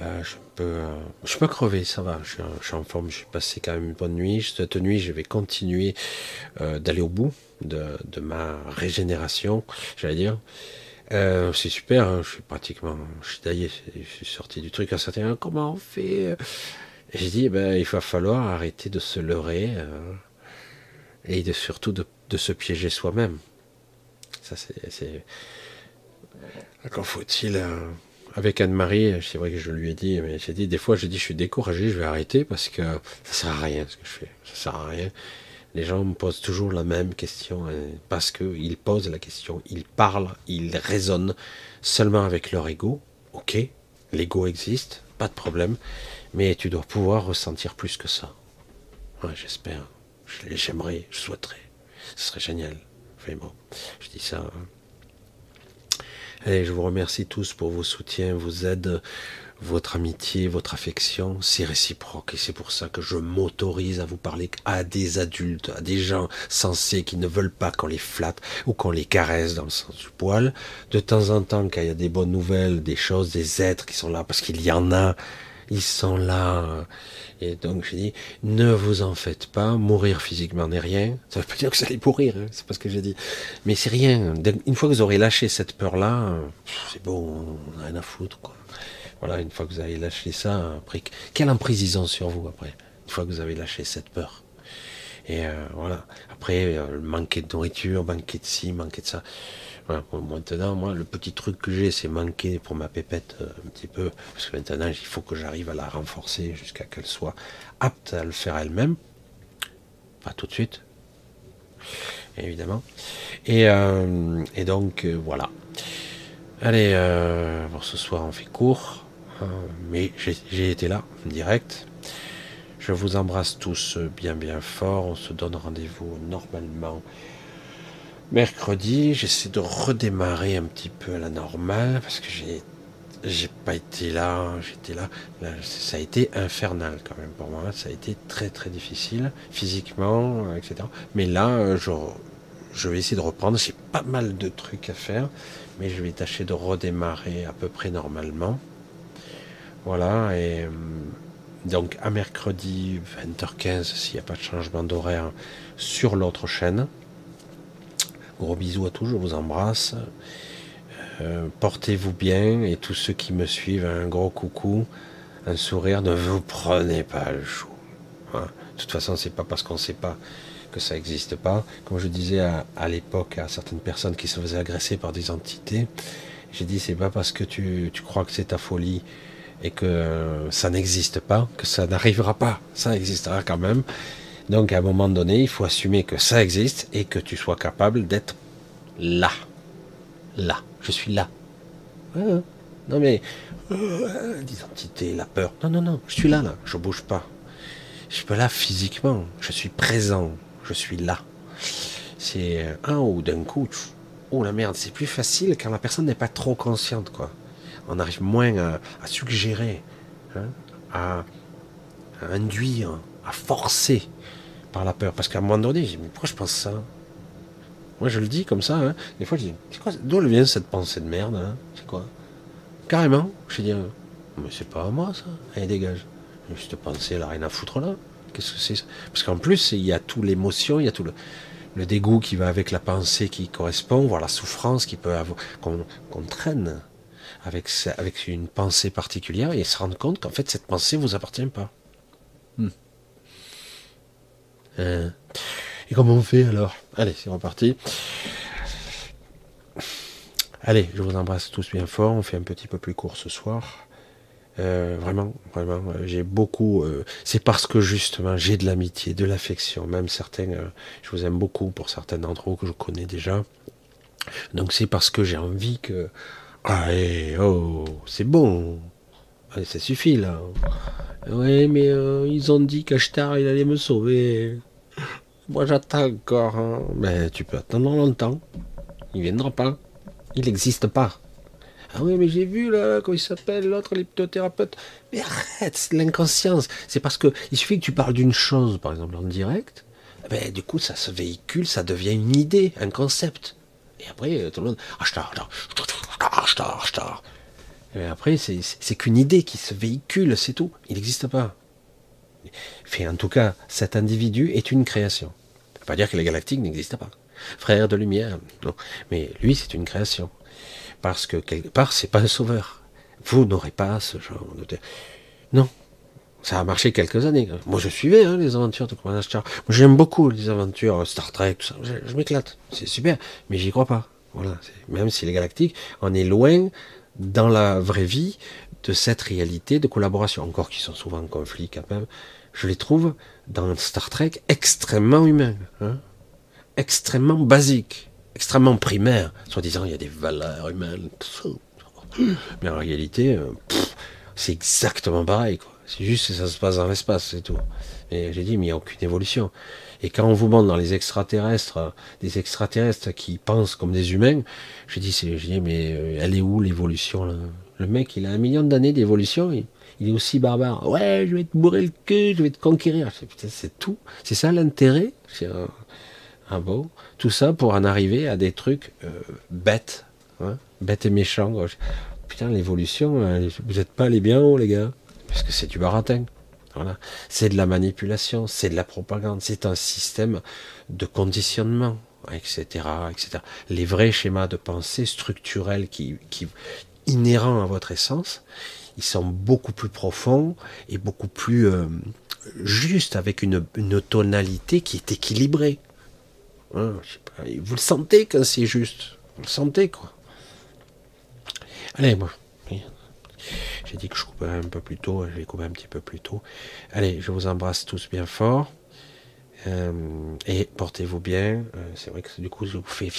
Euh, je, peux, je peux crever, ça va. Je, suis en forme, je suis passé quand même une bonne nuit. Cette nuit, je vais continuer euh, d'aller au bout de, ma régénération, j'allais dire. Euh, c'est super, hein, je suis pratiquement, je suis je suis sorti du truc à certain comment on fait? J'ai dit, ben, il va falloir arrêter de se leurrer euh, et surtout de, se piéger soi-même. Ça, c'est. Encore faut-il. Euh, avec Anne-Marie, c'est vrai que je lui ai dit, mais j'ai dit, des fois, j'ai dit, je suis découragé, je vais arrêter parce que ça sert à rien ce que je fais. Ça sert à rien. Les gens me posent toujours la même question hein, parce qu'ils posent la question, ils parlent, ils raisonnent seulement avec leur ego. Ok, l'ego existe, pas de problème. Mais tu dois pouvoir ressentir plus que ça. Ouais, j'espère. J'aimerais, je souhaiterais. Ce serait génial. Enfin bon, je dis ça. Hein. Allez, je vous remercie tous pour vos soutiens, vos aides, votre amitié, votre affection. C'est réciproque et c'est pour ça que je m'autorise à vous parler à des adultes, à des gens sensés qui ne veulent pas qu'on les flatte ou qu'on les caresse dans le sens du poil. De temps en temps, quand il y a des bonnes nouvelles, des choses, des êtres qui sont là, parce qu'il y en a, ils sont là. Et donc j'ai dit, ne vous en faites pas, mourir physiquement n'est rien. Ça veut pas dire que vous allez mourir, hein, c'est pas ce que j'ai dit. Mais c'est rien. Une fois que vous aurez lâché cette peur-là, c'est bon, on a rien à foutre. Quoi. Voilà, une fois que vous avez lâché ça, après, quelle emprise ils ont sur vous après Une fois que vous avez lâché cette peur? Et euh, voilà. Après, euh, manquer de nourriture, manquer de ci, manquer de ça. Maintenant, moi, le petit truc que j'ai, c'est manquer pour ma pépette euh, un petit peu, parce que maintenant, il faut que j'arrive à la renforcer jusqu'à qu'elle soit apte à le faire elle-même. Pas tout de suite, évidemment. Et, euh, donc, euh, voilà. Allez, pour ce soir, on fait court, mais j'ai été là, direct. Je vous embrasse tous bien, bien fort. On se donne rendez-vous normalement Mercredi, j'essaie de redémarrer un petit peu à la normale parce que j'ai j'ai pas été là, j'étais là. Ça a été infernal quand même pour moi. Ça a été très très difficile physiquement, etc. Mais là, je, je vais essayer de reprendre. J'ai pas mal de trucs à faire, mais je vais tâcher de redémarrer à peu près normalement. Voilà, et euh, donc à mercredi 20h15, s'il n'y a pas de changement d'horaire, sur l'autre chaîne. Gros bisous à tous, je vous embrasse. Euh, portez-vous bien et tous ceux qui me suivent, un gros coucou, un sourire, ne vous prenez pas le chou. Hein? De toute façon, c'est pas parce qu'on ne sait pas que ça n'existe pas. Comme je disais à, l'époque à certaines personnes qui se faisaient agresser par des entités, j'ai dit c'est pas parce que tu, tu crois que c'est ta folie et que ça n'existe pas que ça n'arrivera pas. Ça existera quand même. Donc à un moment donné, il faut assumer que ça existe et que tu sois capable d'être là. Là. Je suis là. non mais, euh, l'identité, la peur. Non, non, non, je suis là, là. Je bouge pas. Je suis pas là physiquement. Je suis présent. Je suis là. C'est un ou d'un coup, oh la merde, c'est plus facile quand la personne n'est pas trop consciente, quoi. On arrive moins à, suggérer, hein, à, induire, à forcer par la peur. Parce qu'à un moment donné, je dis, mais pourquoi je pense ça? Moi, je le dis comme ça. Hein. Des fois, je dis, c'est quoi D'où vient cette pensée de merde hein? C'est quoi? Carrément. Je dis, mais c'est pas à moi, ça. Allez, dégage. Cette pensée, elle a rien à foutre là. Qu'est-ce que c'est Parce qu'en plus, il y a toute l'émotion, il y a tout le, dégoût qui va avec la pensée qui correspond, voire la souffrance qui peut qu'on traîne avec, avec une pensée particulière et se rendre compte qu'en fait, cette pensée vous appartient pas. Hmm. Euh, et comment on fait alors? Allez, c'est reparti. Allez, je vous embrasse tous bien fort. On fait un petit peu plus court ce soir. Euh, vraiment, vraiment, euh, j'ai beaucoup. C'est parce que justement, j'ai de l'amitié, de l'affection. Même certains, je vous aime beaucoup pour certains d'entre vous que je connais déjà. Donc c'est parce que j'ai envie que. Allez, oh, c'est bon. Allez, ça suffit là. Oui, mais ils ont dit qu'Ashtar, il allait me sauver. Moi j'attends encore. Hein. Mais tu peux attendre longtemps. Il viendra pas. Il n'existe pas. Ah oui, mais j'ai vu là, comment il s'appelle, l'autre, l'hypnothérapeute. Mais arrête, c'est l'inconscience. C'est parce que il suffit que tu parles d'une chose, par exemple, en direct. Ben, du coup, ça se véhicule, ça devient une idée, un concept. Et après, tout le monde. Et après, c'est qu'une idée qui se véhicule, c'est tout. Il n'existe pas. Fait, en tout cas, cet individu est une création pas dire que les galactiques n'existent pas. Frère de lumière, non. Mais lui, c'est une création. Parce que quelque part, c'est pas un sauveur. Vous n'aurez pas ce genre de. Non. Ça a marché quelques années. Moi, je suivais hein, les aventures de Commandant Star. J'aime beaucoup les aventures Star Trek, tout ça. Je, m'éclate. C'est super. Mais j'y crois pas. Voilà. Même si les galactiques, on est loin dans la vraie vie de cette réalité de collaboration. Encore qu'ils sont souvent en conflit quand même. Je les trouve dans Star Trek extrêmement humain, hein extrêmement basique, extrêmement primaire. Soit disant, il y a des valeurs humaines, mais en réalité, euh, c'est exactement pareil. C'est juste que ça se passe dans l'espace, c'est tout. Et j'ai dit, mais il n'y a aucune évolution. Et quand on vous montre dans les extraterrestres, des extraterrestres qui pensent comme des humains, j'ai dit, mais euh, elle est où l'évolution Le mec, il a un million d'années d'évolution est aussi barbare. Ouais, je vais te bourrer le cul, je vais te conquérir. C'est tout. C'est ça l'intérêt. C'est un, beau. Tout ça pour en arriver à des trucs euh, bêtes, hein, bêtes et méchants. Putain, l'évolution, hein, vous n'êtes pas les bien hauts, les gars, parce que c'est du baratin. Voilà. C'est de la manipulation, c'est de la propagande, c'est un système de conditionnement, etc., etc. Les vrais schémas de pensée structurels qui inhérents à votre essence, ils sont beaucoup plus profonds et beaucoup plus euh, justes, avec une, tonalité qui est équilibrée. Hein, vous le sentez quand c'est juste. Vous le sentez, quoi. Allez, moi. J'ai dit que je coupais un peu plus tôt, je vais couper un petit peu plus tôt. Allez, je vous embrasse tous bien fort. Euh, et portez-vous bien. Euh, c'est vrai que du coup, je vous fais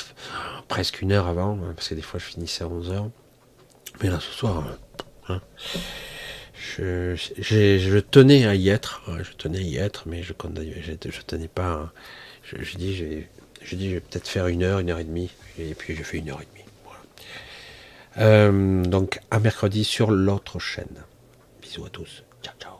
presque une heure avant, hein, parce que des fois je finissais à 11 heures. Mais là, ce soir, Hein. Je, tenais à y être, je tenais à y être, mais je je, tenais pas. Je, dis, je, dis, je vais peut-être faire une heure, une heure et demie, et puis j'ai fait une heure et demie. Euh, donc à mercredi sur l'autre chaîne. Bisous à tous. Ciao ciao.